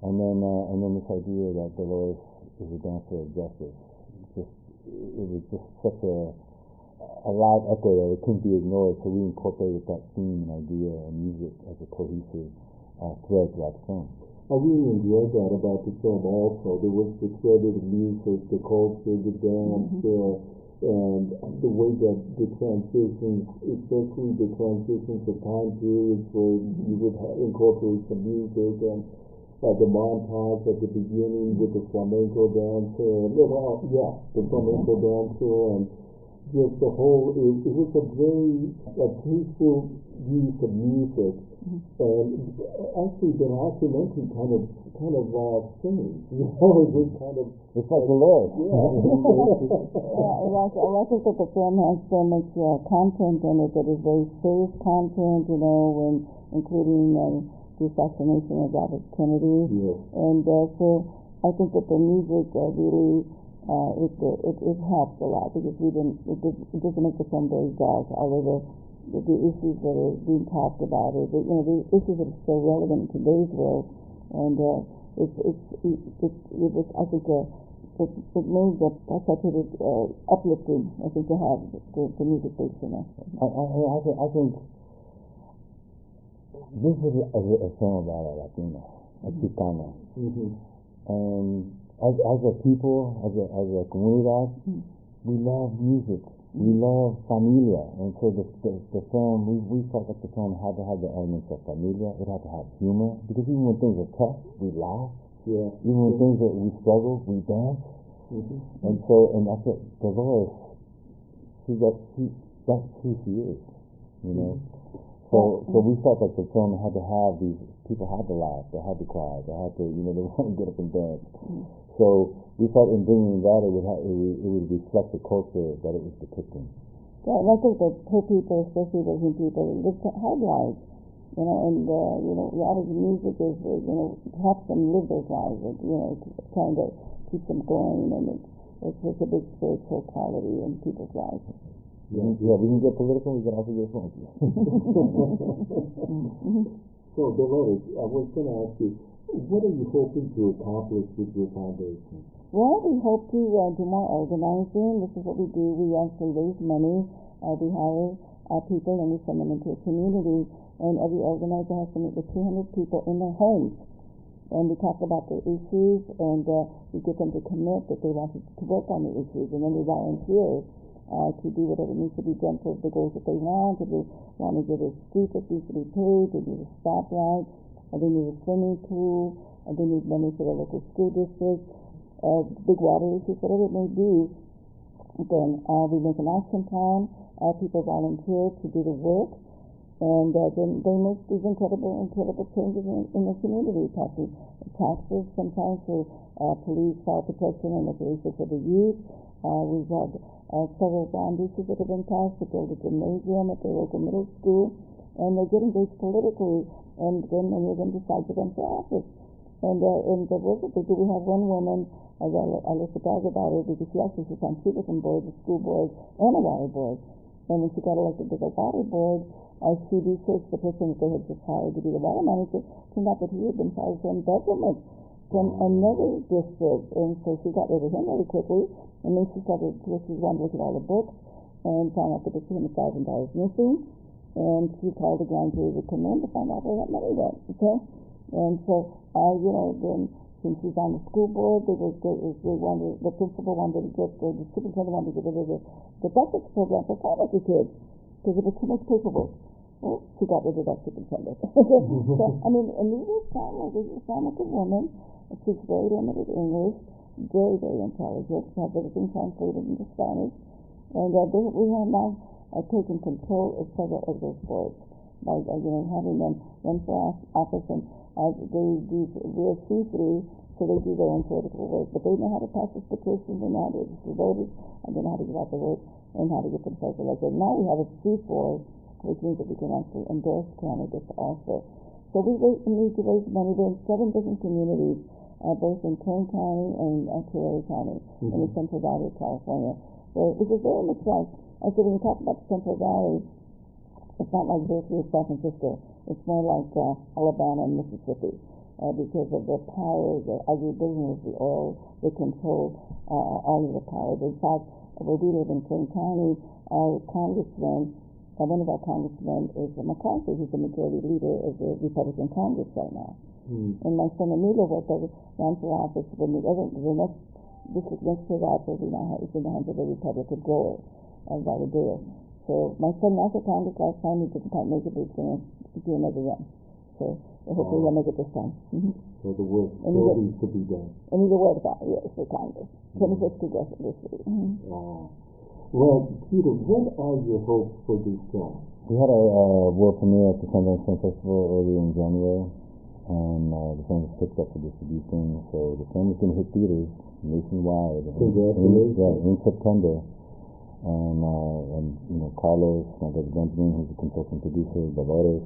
Speaker 5: And then, uh, and then this idea that Dolores is a dancer of justice, just, it was just such a, a loud echo that it couldn't be ignored, so we incorporated that theme and idea and music as a cohesive uh, thread throughout the film.
Speaker 4: I really enjoyed that about the film also. There was the thread of the music, the culture, the dance, uh, and the way that the transitions, especially the transitions of time periods where you would ha- incorporate some music and uh, the montage at the beginning with the flamenco dancer, and, well, yeah, the flamenco dancer, and just the whole, it, it was a very a tasteful use of music. And actually, the documentary kind of, kind of uh, sings, you know, it just kind of,
Speaker 5: It's like a Dolores.
Speaker 3: Yeah, and I, and I think that the film has so much uh, content in it that is very serious content, you know, when, including uh, the assassination of Robert Kennedy.
Speaker 4: Yes.
Speaker 3: And uh, so I think that the music uh, really uh, it, uh, it it helps a lot because we didn't it, does, it doesn't make the film very dark. Although the, the the issues that are being talked about are the, you know the issues that are so relevant in today's world, and uh, it's it's it, it, it was I think. Uh, it, it made the I thought it was uh, uplifting. I think to have the, the music based in it.
Speaker 5: I, I, I think, I think this is a, a, a film about a Latino, a Chicana.
Speaker 4: mhm.
Speaker 5: And as, as a people, as a, as a comunidad, mm. we love music. We love familia. And so the, the, the film, we, we felt like the film had to have the elements of familia. It had to have humor. Because even when things are tough, we laugh.
Speaker 4: yeah.
Speaker 5: Even when things that we struggle, we dance.
Speaker 4: Mm-hmm.
Speaker 5: And so, and that's it. Dolores, she got, she, that's who she is, you know. Mm-hmm. So, so we felt like the film had to have these people had to laugh, they had to cry, they had to, you know, they want to get up and dance. Mm. So we thought in bringing that, it would have, it would, it would reflect the culture that it was depicting.
Speaker 3: Yeah, and I think that poor people, especially those young people, live hard lives, you know, and uh, you know, a lot of the music is, uh, you know, helps them live those lives, and, you know, trying to keep them going, and it's, it's, it's a big spiritual quality in people's lives.
Speaker 5: We can- Yeah, we can get political, we can also get funky.
Speaker 4: So Dolores, I was gonna ask you, what are you hoping to accomplish with your foundation?
Speaker 3: Well, we hope to uh, do more organizing. This is what we do. We actually raise money. Uh, we hire uh, people and we send them into a community. And every organizer has to meet with 200 people in their homes. And we talk about their issues and uh, we get them to commit that they want to, work on the issues. And then we volunteer uh, to do whatever needs to be done for the goals that they want. If they want to get a street that needs to be paved, they need a stoplight, or they need a swimming pool, or they need money for the local school district. Uh, big water issues, whatever it may be, then uh, we make an action plan. People volunteer to do the work, and uh, then they make these incredible, incredible changes in, in the community, passing taxes sometimes for uh, police, fire protection, and recreation for the youth. Uh, we've had uh, several bond issues that have been passed to build a gymnasium at the local middle school, and they get engaged politically, and then many of them decide to run for office. And uh, that they do, we have one woman, let the dog about her because she actually sits on two different boards, a school board and a water board. And when she got elected to the water board, uh, she researched the person that they had just hired to be the water manager. Turned out that he had been fired from government from another district, and so she got rid of him really quickly. And then she started, she wanted to look at all the books and found out that the two hundred thousand dollars missing. And she called the grand jury to come in to find out where that money went. Okay. And so, uh, you know, then since she's on the school board, they were, they, they wanted, the principal wanted to get, the, superintendent wanted to get rid of the, the breakfast program for pharmacy kids, because it was too much paperwork. Well, she got rid of that superintendent. so, I mean, and these are families, these are families woman, she's very limited English, very, very intelligent, has everything translated into Spanish, and, uh, they, we have now, uh, taken control of several of those boards by, uh, you know, having them run for office and uh, they do, we're see-through, so they do their own political work, but they know how to pass this petition, they know how to register voters, and they know how to get out the vote, and how to get themselves elected. Now we have a C4, which means that we can actually endorse candidates also. So we raise, need to raise money. We're in seven different communities, uh, both in Kern County and uh, Tulare County, in the Central Valley of California. So this is very much like, I said, when we talk about the Central Valley, it's not like Berkeley or San Francisco. It's more like uh, Alabama and Mississippi uh, because of the power, the agribusiness, the oil, they control uh, all of the power. In fact, where we live in Kern County, our congressman, uh, one of our congressmen is McCarthy. who's the majority leader of the Republican Congress right now.
Speaker 4: Hmm.
Speaker 3: And my son Emilio was ran for office when the other, the next district next to that was in the, is in the hands of a Republican grower, uh, Valadao. So my son ran for Congress last time. He didn't quite make it, but he's going to do another run. So hopefully he'll make it this time. Mm-hmm.
Speaker 4: So the work
Speaker 3: And
Speaker 4: still
Speaker 3: you-
Speaker 4: needs to be done.
Speaker 3: And he's a word about it, yes, for Congress. 25th Congressional District. Mm-hmm.
Speaker 4: Wow. Well, Peter, what are your hopes for this film?
Speaker 5: We had a uh, world premiere at the Sundance Film Festival earlier in January, and uh, the film was picked up for distribution. So the film is going to hit theaters nationwide in,
Speaker 4: Congratulations.
Speaker 5: yeah, in September. And, uh, and you know, Carlos, my brother Benjamin, who's a consultant producer, Dolores,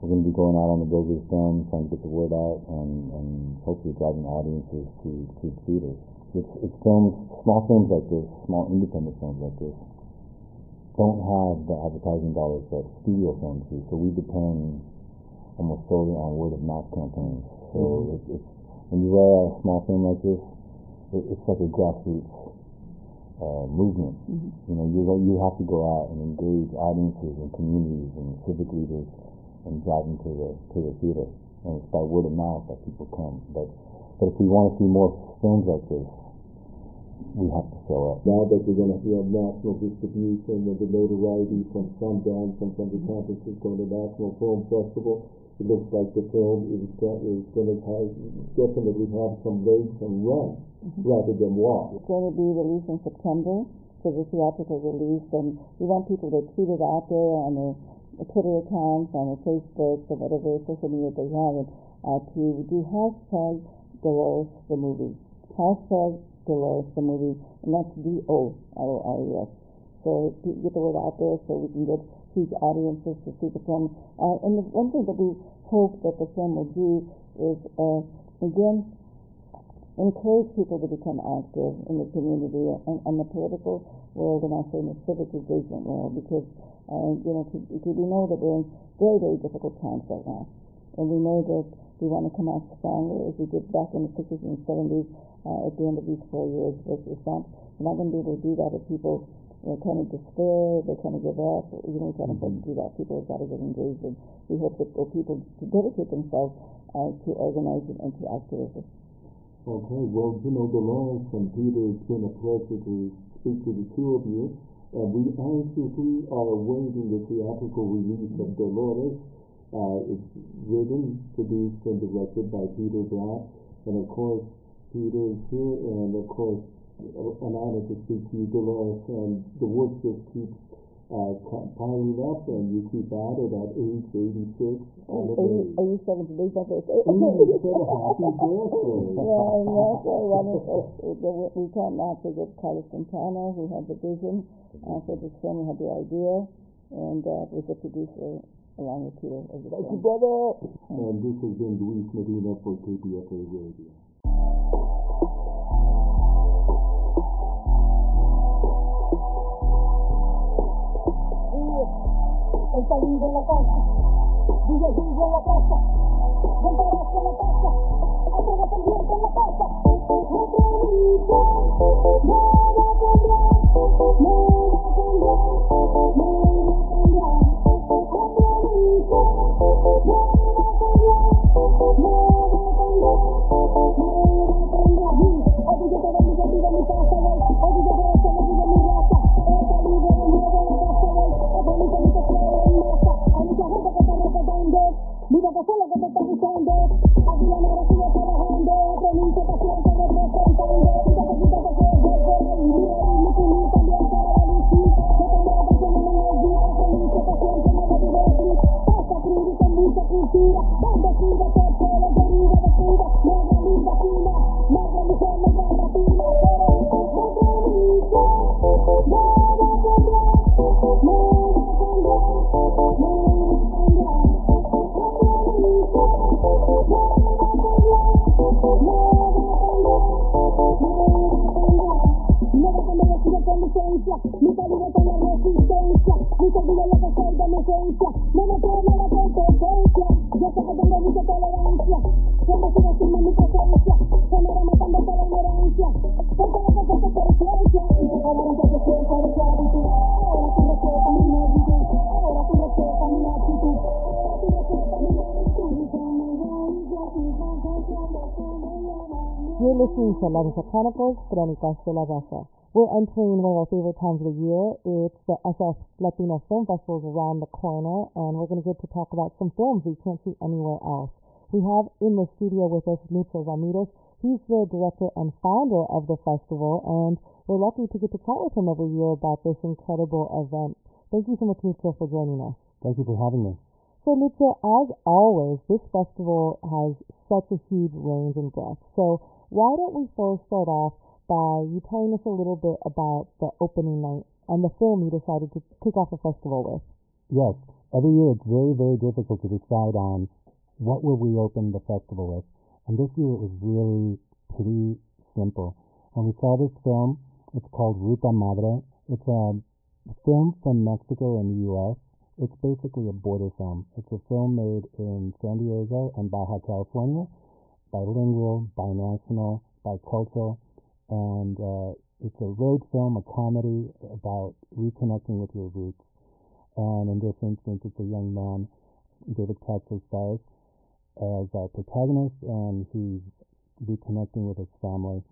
Speaker 5: we're going to be going out on the road with film, trying to get the word out, and, and hopefully driving audiences to to theaters. It's, it's films, small films like this, small independent films like this, don't have the advertising dollars that studio films do, so we depend almost solely on word of mouth campaigns. So
Speaker 4: Mhm.
Speaker 5: it's, it's when you out a small film like this, it, it's like a grassroots uh, movement.
Speaker 3: Mhm.
Speaker 5: You know, you you have to go out and engage audiences and communities and civic leaders and drive them to the to the theater. And it's by word of mouth that people come. But but if we want to see more films like this, we have to show up.
Speaker 4: Now that we're going to have national distribution with the notoriety from Sundance, from San Francisco International Film Festival, it looks like the film is, is going to definitely have some legs and run rather than walk.
Speaker 3: It's going to be released in September for the theatrical release, and we want people to tweet it out there on their Twitter accounts, on their Facebook, or whatever social media they have, and uh, to do hashtag Dolores the movie. Hashtag Dolores the movie, and that's D O L O R E S. So get the word out there so we can get huge audiences to see the film. Uh, and the one thing that we hope that the film will do is, uh, again, encourage people to become active in the community and, and the political world and also in the civic engagement world because, uh, you know, because we know that we're in very, very difficult times right now. And we know that we want to come out stronger as we did back in the 60s and 70s uh, at the end of these four years. It's not, we're not going to be able to do that if people you know, kind of despair, they kind of give up. You know, we can't afford to do that. People have got to get engaged, and we hope that people to dedicate themselves uh, to organizing and to activism.
Speaker 4: Okay, well, you know, Dolores and Peter, it's been a pleasure to speak to the two of you. And we anxiously are awaiting the theatrical release of Dolores. Uh, it's written, produced, and directed by Peter Bratt. And of course, Peter is here, and of course, an honor to speak to you, Dolores. And the work just keeps uh, piling up, and you keep at it at age 86.
Speaker 3: Are you, are you 70 days my birthday?
Speaker 4: Ooh, happy birthday.
Speaker 3: yeah, and also running for, we can't not forget Carlos Santana, who had the vision uh, for this film, who had the idea, and uh, was the producer along with Peter of
Speaker 4: Thank you, brother. And this has been Luis Medina for KPFA Radio.
Speaker 6: El talibán en la casa, Gillo en la casa,
Speaker 1: Listening to La Raza Chronicles, Crónicas de la Raza. We're entering one of our favorite times of the year. It's the SF Latino Film Festival around the corner, and we're going to get to talk about some films we can't see anywhere else. We have in the studio with us Lucho Ramirez. He's the director and founder of the festival, and we're lucky to get to chat with him every year about this incredible event. Thank you so much, Lucho, for joining us.
Speaker 7: Thank you for having me.
Speaker 1: So, Lucho, as always, this festival has such a huge range and breadth. So, why don't we first start off by you telling us a little bit about the opening night and the film you decided to kick off the festival with?
Speaker 7: Yes, every year it's very, very difficult to decide on what will we open the festival with. And this year it was really pretty simple. When we saw this film, it's called Ruta Madre. It's a film from Mexico and the U.S. It's basically a border film. It's a film made in San Diego and Baja California, bilingual, binational, bicultural, and uh, it's a road film, a comedy about reconnecting with your roots. And in this instance, it's a young man, David Katzer stars, as our protagonist, and he's reconnecting with his family,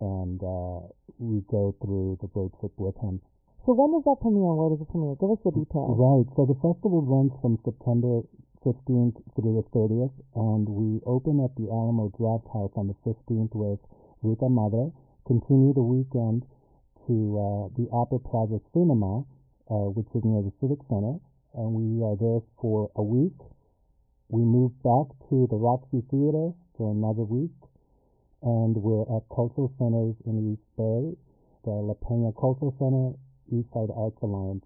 Speaker 7: and uh, we go through the road trip with him.
Speaker 1: So, when does that premiere? Where does it premiere? Give us the details.
Speaker 7: Right. So the festival runs from September 15th through the 30th, and we open at the Alamo Drafthouse on the 15th with Ruta Madre, continue the weekend to uh, the Opera Plaza Cinema, uh, which is near the Civic Center, and we are there for a week. We move back to the Roxy Theater for another week, and we're at cultural centers in East Bay, the La Peña Cultural Center, Eastside Arts Alliance,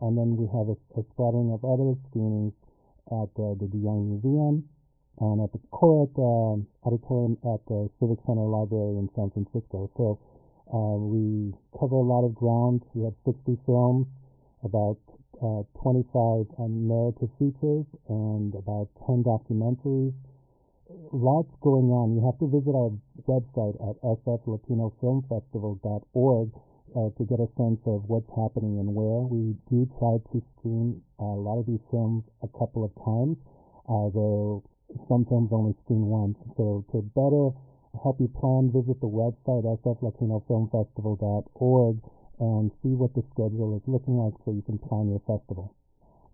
Speaker 7: and then we have a, a scattering of other screenings at uh, the De Young Museum and at the Koret um, Auditorium at the Civic Center Library in San Francisco. So uh, we cover a lot of ground. We have 60 films, about uh, 25 narrative features, and about 10 documentaries. Lots going on. You have to visit our website at sflatinofilmfestival.org uh, to get a sense of what's happening and where. We do try to screen a lot of these films a couple of times, though some films only screen once. So to better help you plan, visit the website sflatinofilmfestival.org and see what the schedule is looking like so you can plan your festival.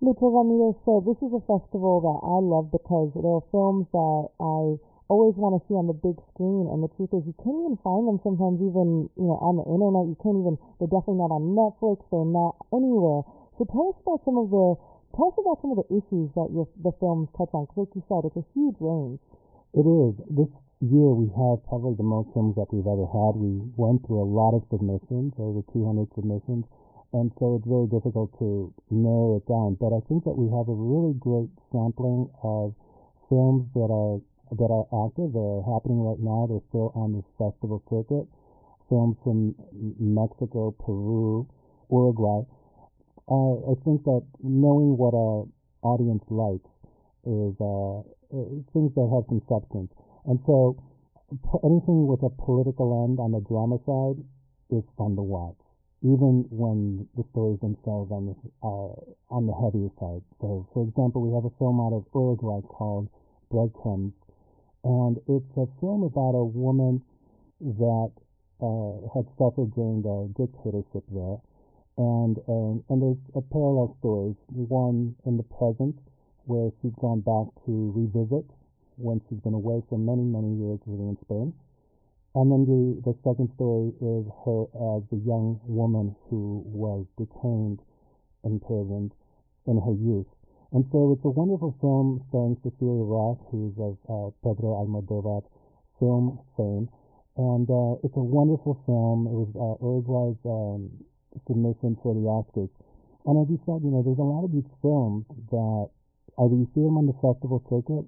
Speaker 1: Lucho Ramirez said, this is a festival that I love because there are films that I always want to see on the big screen. And the truth is, you can't even find them sometimes even, you know, on the internet. You can't even, they're definitely not on Netflix. They're not anywhere. So tell us about some of the, tell us about some of the issues that your, the films touch on. Because like you said, it's a huge range.
Speaker 7: It is. This year we have probably the most films that we've ever had. We went through a lot of submissions, over 200 submissions and so it's very difficult to narrow it down. But I think that we have a really great sampling of films that are that are active. They're happening right now. They're still on the festival circuit. Films from Mexico, Peru, Uruguay. Uh, I think that knowing what our audience likes is uh, things that have some substance. And so anything with a political end on the drama side is fun to watch even when the stories themselves on the uh, on the heavier side. So, for example, we have a film out of Uruguay called Breadcrumbs, and it's a film about a woman that uh, had suffered during the dictatorship there, and um, and there's a parallel stories. One in the present, where she's gone back to revisit when she's been away for many many years living in Spain and then the, the second story is her as a young woman who was detained, imprisoned in her youth. And so it's a wonderful film starring Cecilia Roth, who's of uh, Pedro Almodovar film fame. And uh, it's a wonderful film. It was uh, Uruguay's um, submission for the Oscars. And as you said, you know, there's a lot of these films that either you see them on the festival circuit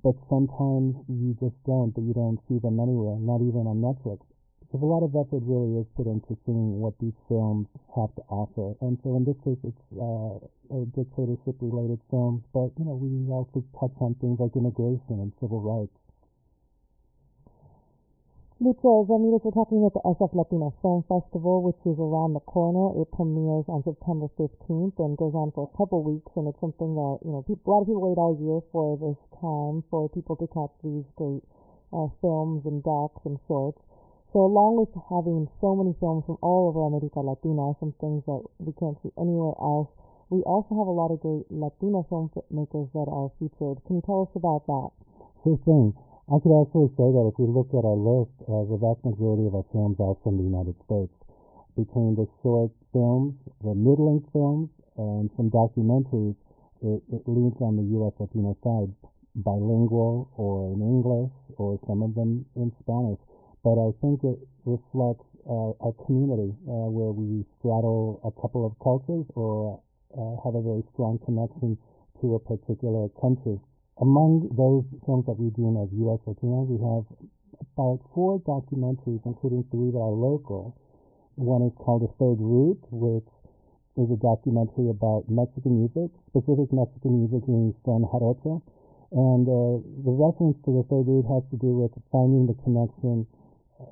Speaker 7: but sometimes you just don't, but you don't see them anywhere, not even on Netflix. Because a lot of effort really is put into seeing what these films have to offer. And so in this case, it's uh, dictatorship-related films, but, you know, we also touch on things like immigration and civil rights.
Speaker 1: Lucho Ramirez, we're talking about the SF Latino Film Festival, which is around the corner. It premieres on September 15th and goes on for a couple weeks, and it's something that, you know, people, a lot of people wait all year for this time for people to catch these great uh, films and docs and shorts. So along with having so many films from all over America Latina, some things that we can't see anywhere else, we also have a lot of great Latino filmmakers that are featured. Can you tell us about that?
Speaker 7: Sure thing. I could actually say that if we look at our list, uh, the vast majority of our films are from the United States. Between the short films, the middling films, and some documentaries, it, it leads on the U.S. Latino side, bilingual or in English or some of them in Spanish. But I think it reflects uh, a community uh, where we straddle a couple of cultures or uh, have a very strong connection to a particular country. Among those films that we deem as U.S. Latino, we have about four documentaries, including three that are local. One is called The Third Root, which is a documentary about Mexican music, specific Mexican music in Son Jarocho. And uh, the reference to The Third Root has to do with finding the connection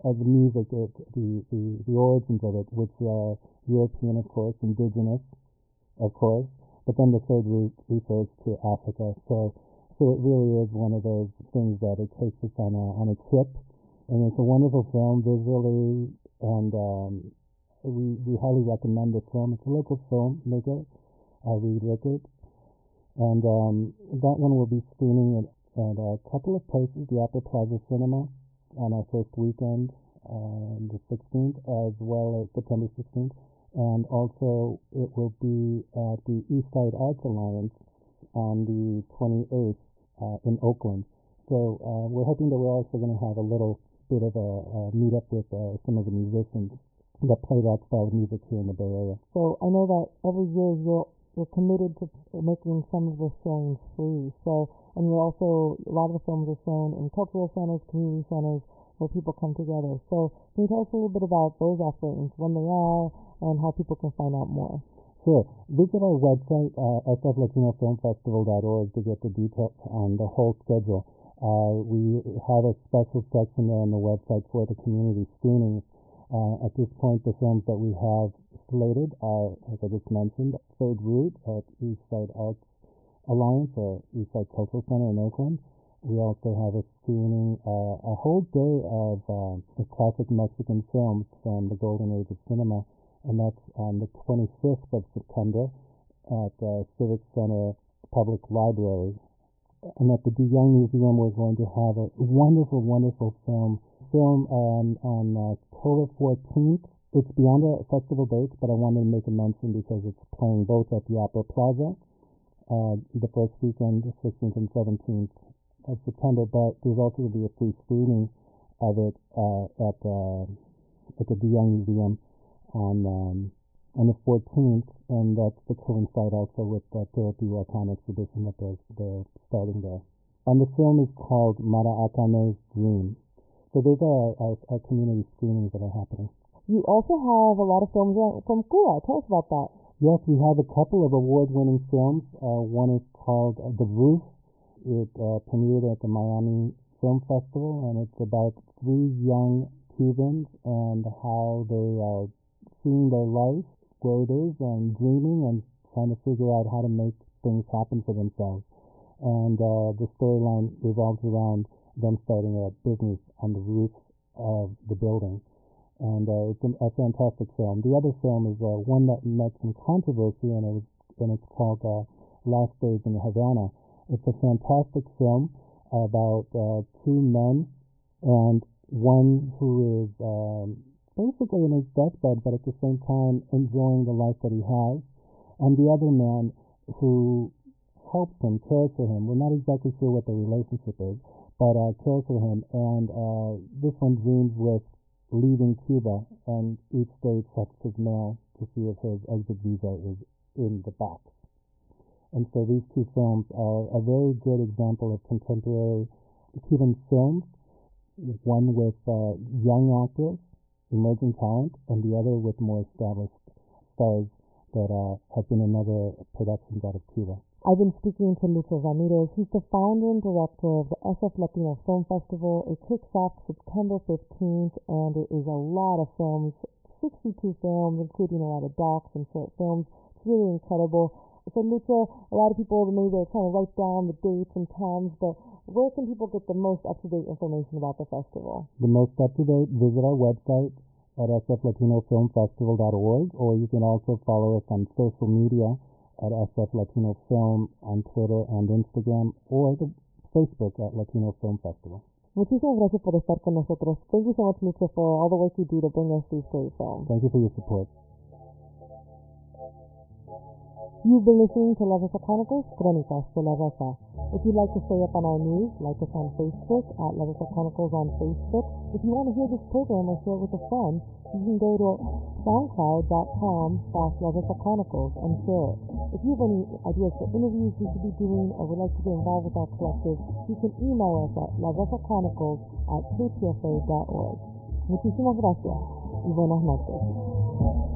Speaker 7: of the music, the, the, the origins of it, which are European, of course, indigenous, of course, but then the third root refers to Africa. So so it really is one of those things that it takes us on a on a trip, and it's a wonderful film visually, and um, we we highly recommend the film. It's a local filmmaker, uh, Reed Rickard, and um, that one will be screening at, at a couple of places, the Opera Plaza Cinema on our first weekend, uh, the 16th, as well as September 16th, and also it will be at the Eastside Arts Alliance on the 28th uh, in Oakland. So uh, we're hoping that we're also going to have a little bit of a, a meetup with uh, some of the musicians that play that style of music here in the Bay Area.
Speaker 1: So I know that every year you're committed to making some of the showings free. So, and we're also, a lot of the films are shown in cultural centers, community centers, where people come together. So, can you tell us a little bit about those offerings, when they are, and how people can find out more?
Speaker 7: Sure. Visit our website, uh, sflatinofilmfestival.org, to get the details on the whole schedule. Uh, we have a special section there on the website for the community screenings. Uh, at this point, the films that we have slated are, as I just mentioned, Third Root at Eastside Arts Alliance or Eastside Cultural Center in Oakland. We also have a screening, uh, a whole day of uh, the classic Mexican films from the golden age of cinema, and that's on the 25th of September at uh, Civic Center Public Library. And at the De Young Museum, we're going to have a wonderful, wonderful film film um, on October 14th. It's beyond the festival dates, but I wanted to make a mention because it's playing both at the Opera Plaza uh, the first weekend, 16th and 17th of September, but there's also going to be a free screening of it uh, at, uh, at the De Young Museum on um, on the 14th, and that's to coincide also with the Teotihuacan exhibition that they're, they're starting there. And the film is called Mara'akame's Dream. So those are our, our, community screenings that are happening.
Speaker 1: You also have a lot of films from Cuba. Tell us about that.
Speaker 7: Yes, we have a couple of award-winning films. Uh, one is called The Roof. It uh, premiered at the Miami Film Festival, and it's about three young Cubans and how they are seeing their life, where and dreaming and trying to figure out how to make things happen for themselves. And uh, the storyline revolves around them starting a business on the roof of the building. And uh, it's a fantastic film. The other film is uh, one that met some controversy, and it was and it's called uh, Last Days in Havana. It's a fantastic film about uh, two men, and one who is um, basically in his deathbed, but at the same time enjoying the life that he has, and the other man who helps him, cares for him. We're not exactly sure what the relationship is, but uh, cares for him. And uh, this one dreams with leaving Cuba, and each day checks his mail to see if his exit visa is in the box. And so these two films are a very good example of contemporary Cuban films, one with uh, young actors, emerging talent, and the other with more established stars that uh, have been in other productions out of Cuba.
Speaker 1: I've been speaking to Lucho Ramirez. He's the founder and director of the SF Latino Film Festival. It kicks off September 15th, and it is a lot of films, 62 films, including a lot of docs and short films. It's really incredible. So, Lucho, a lot of people maybe they're trying to write down the dates and times, but where can people get the most up-to-date information about the festival?
Speaker 7: The most up-to-date, visit our website at sflatinofilmfestival.org, or you can also follow us on social media at SF Latino Film on Twitter and Instagram or the Facebook at Latino Film Festival.
Speaker 1: Muchísimas gracias por estar con nosotros. Thank you so much, Lucho, for all the work you do to bring us these great films.
Speaker 7: Thank you for your support.
Speaker 1: You've been listening to La Raza Chronicles, Crónicas de La Raza. If you'd like to stay up on our news, like us on Facebook at La Raza Chronicles on Facebook. If you want to hear this program or share it with a friend, you can go to soundcloud.com slash La Raza Chronicles and share it. If you have any ideas for interviews we should be doing or would like to get involved with our collective, you can email us at Chronicles at kpfa.org. Muchísimas gracias y buenas noches.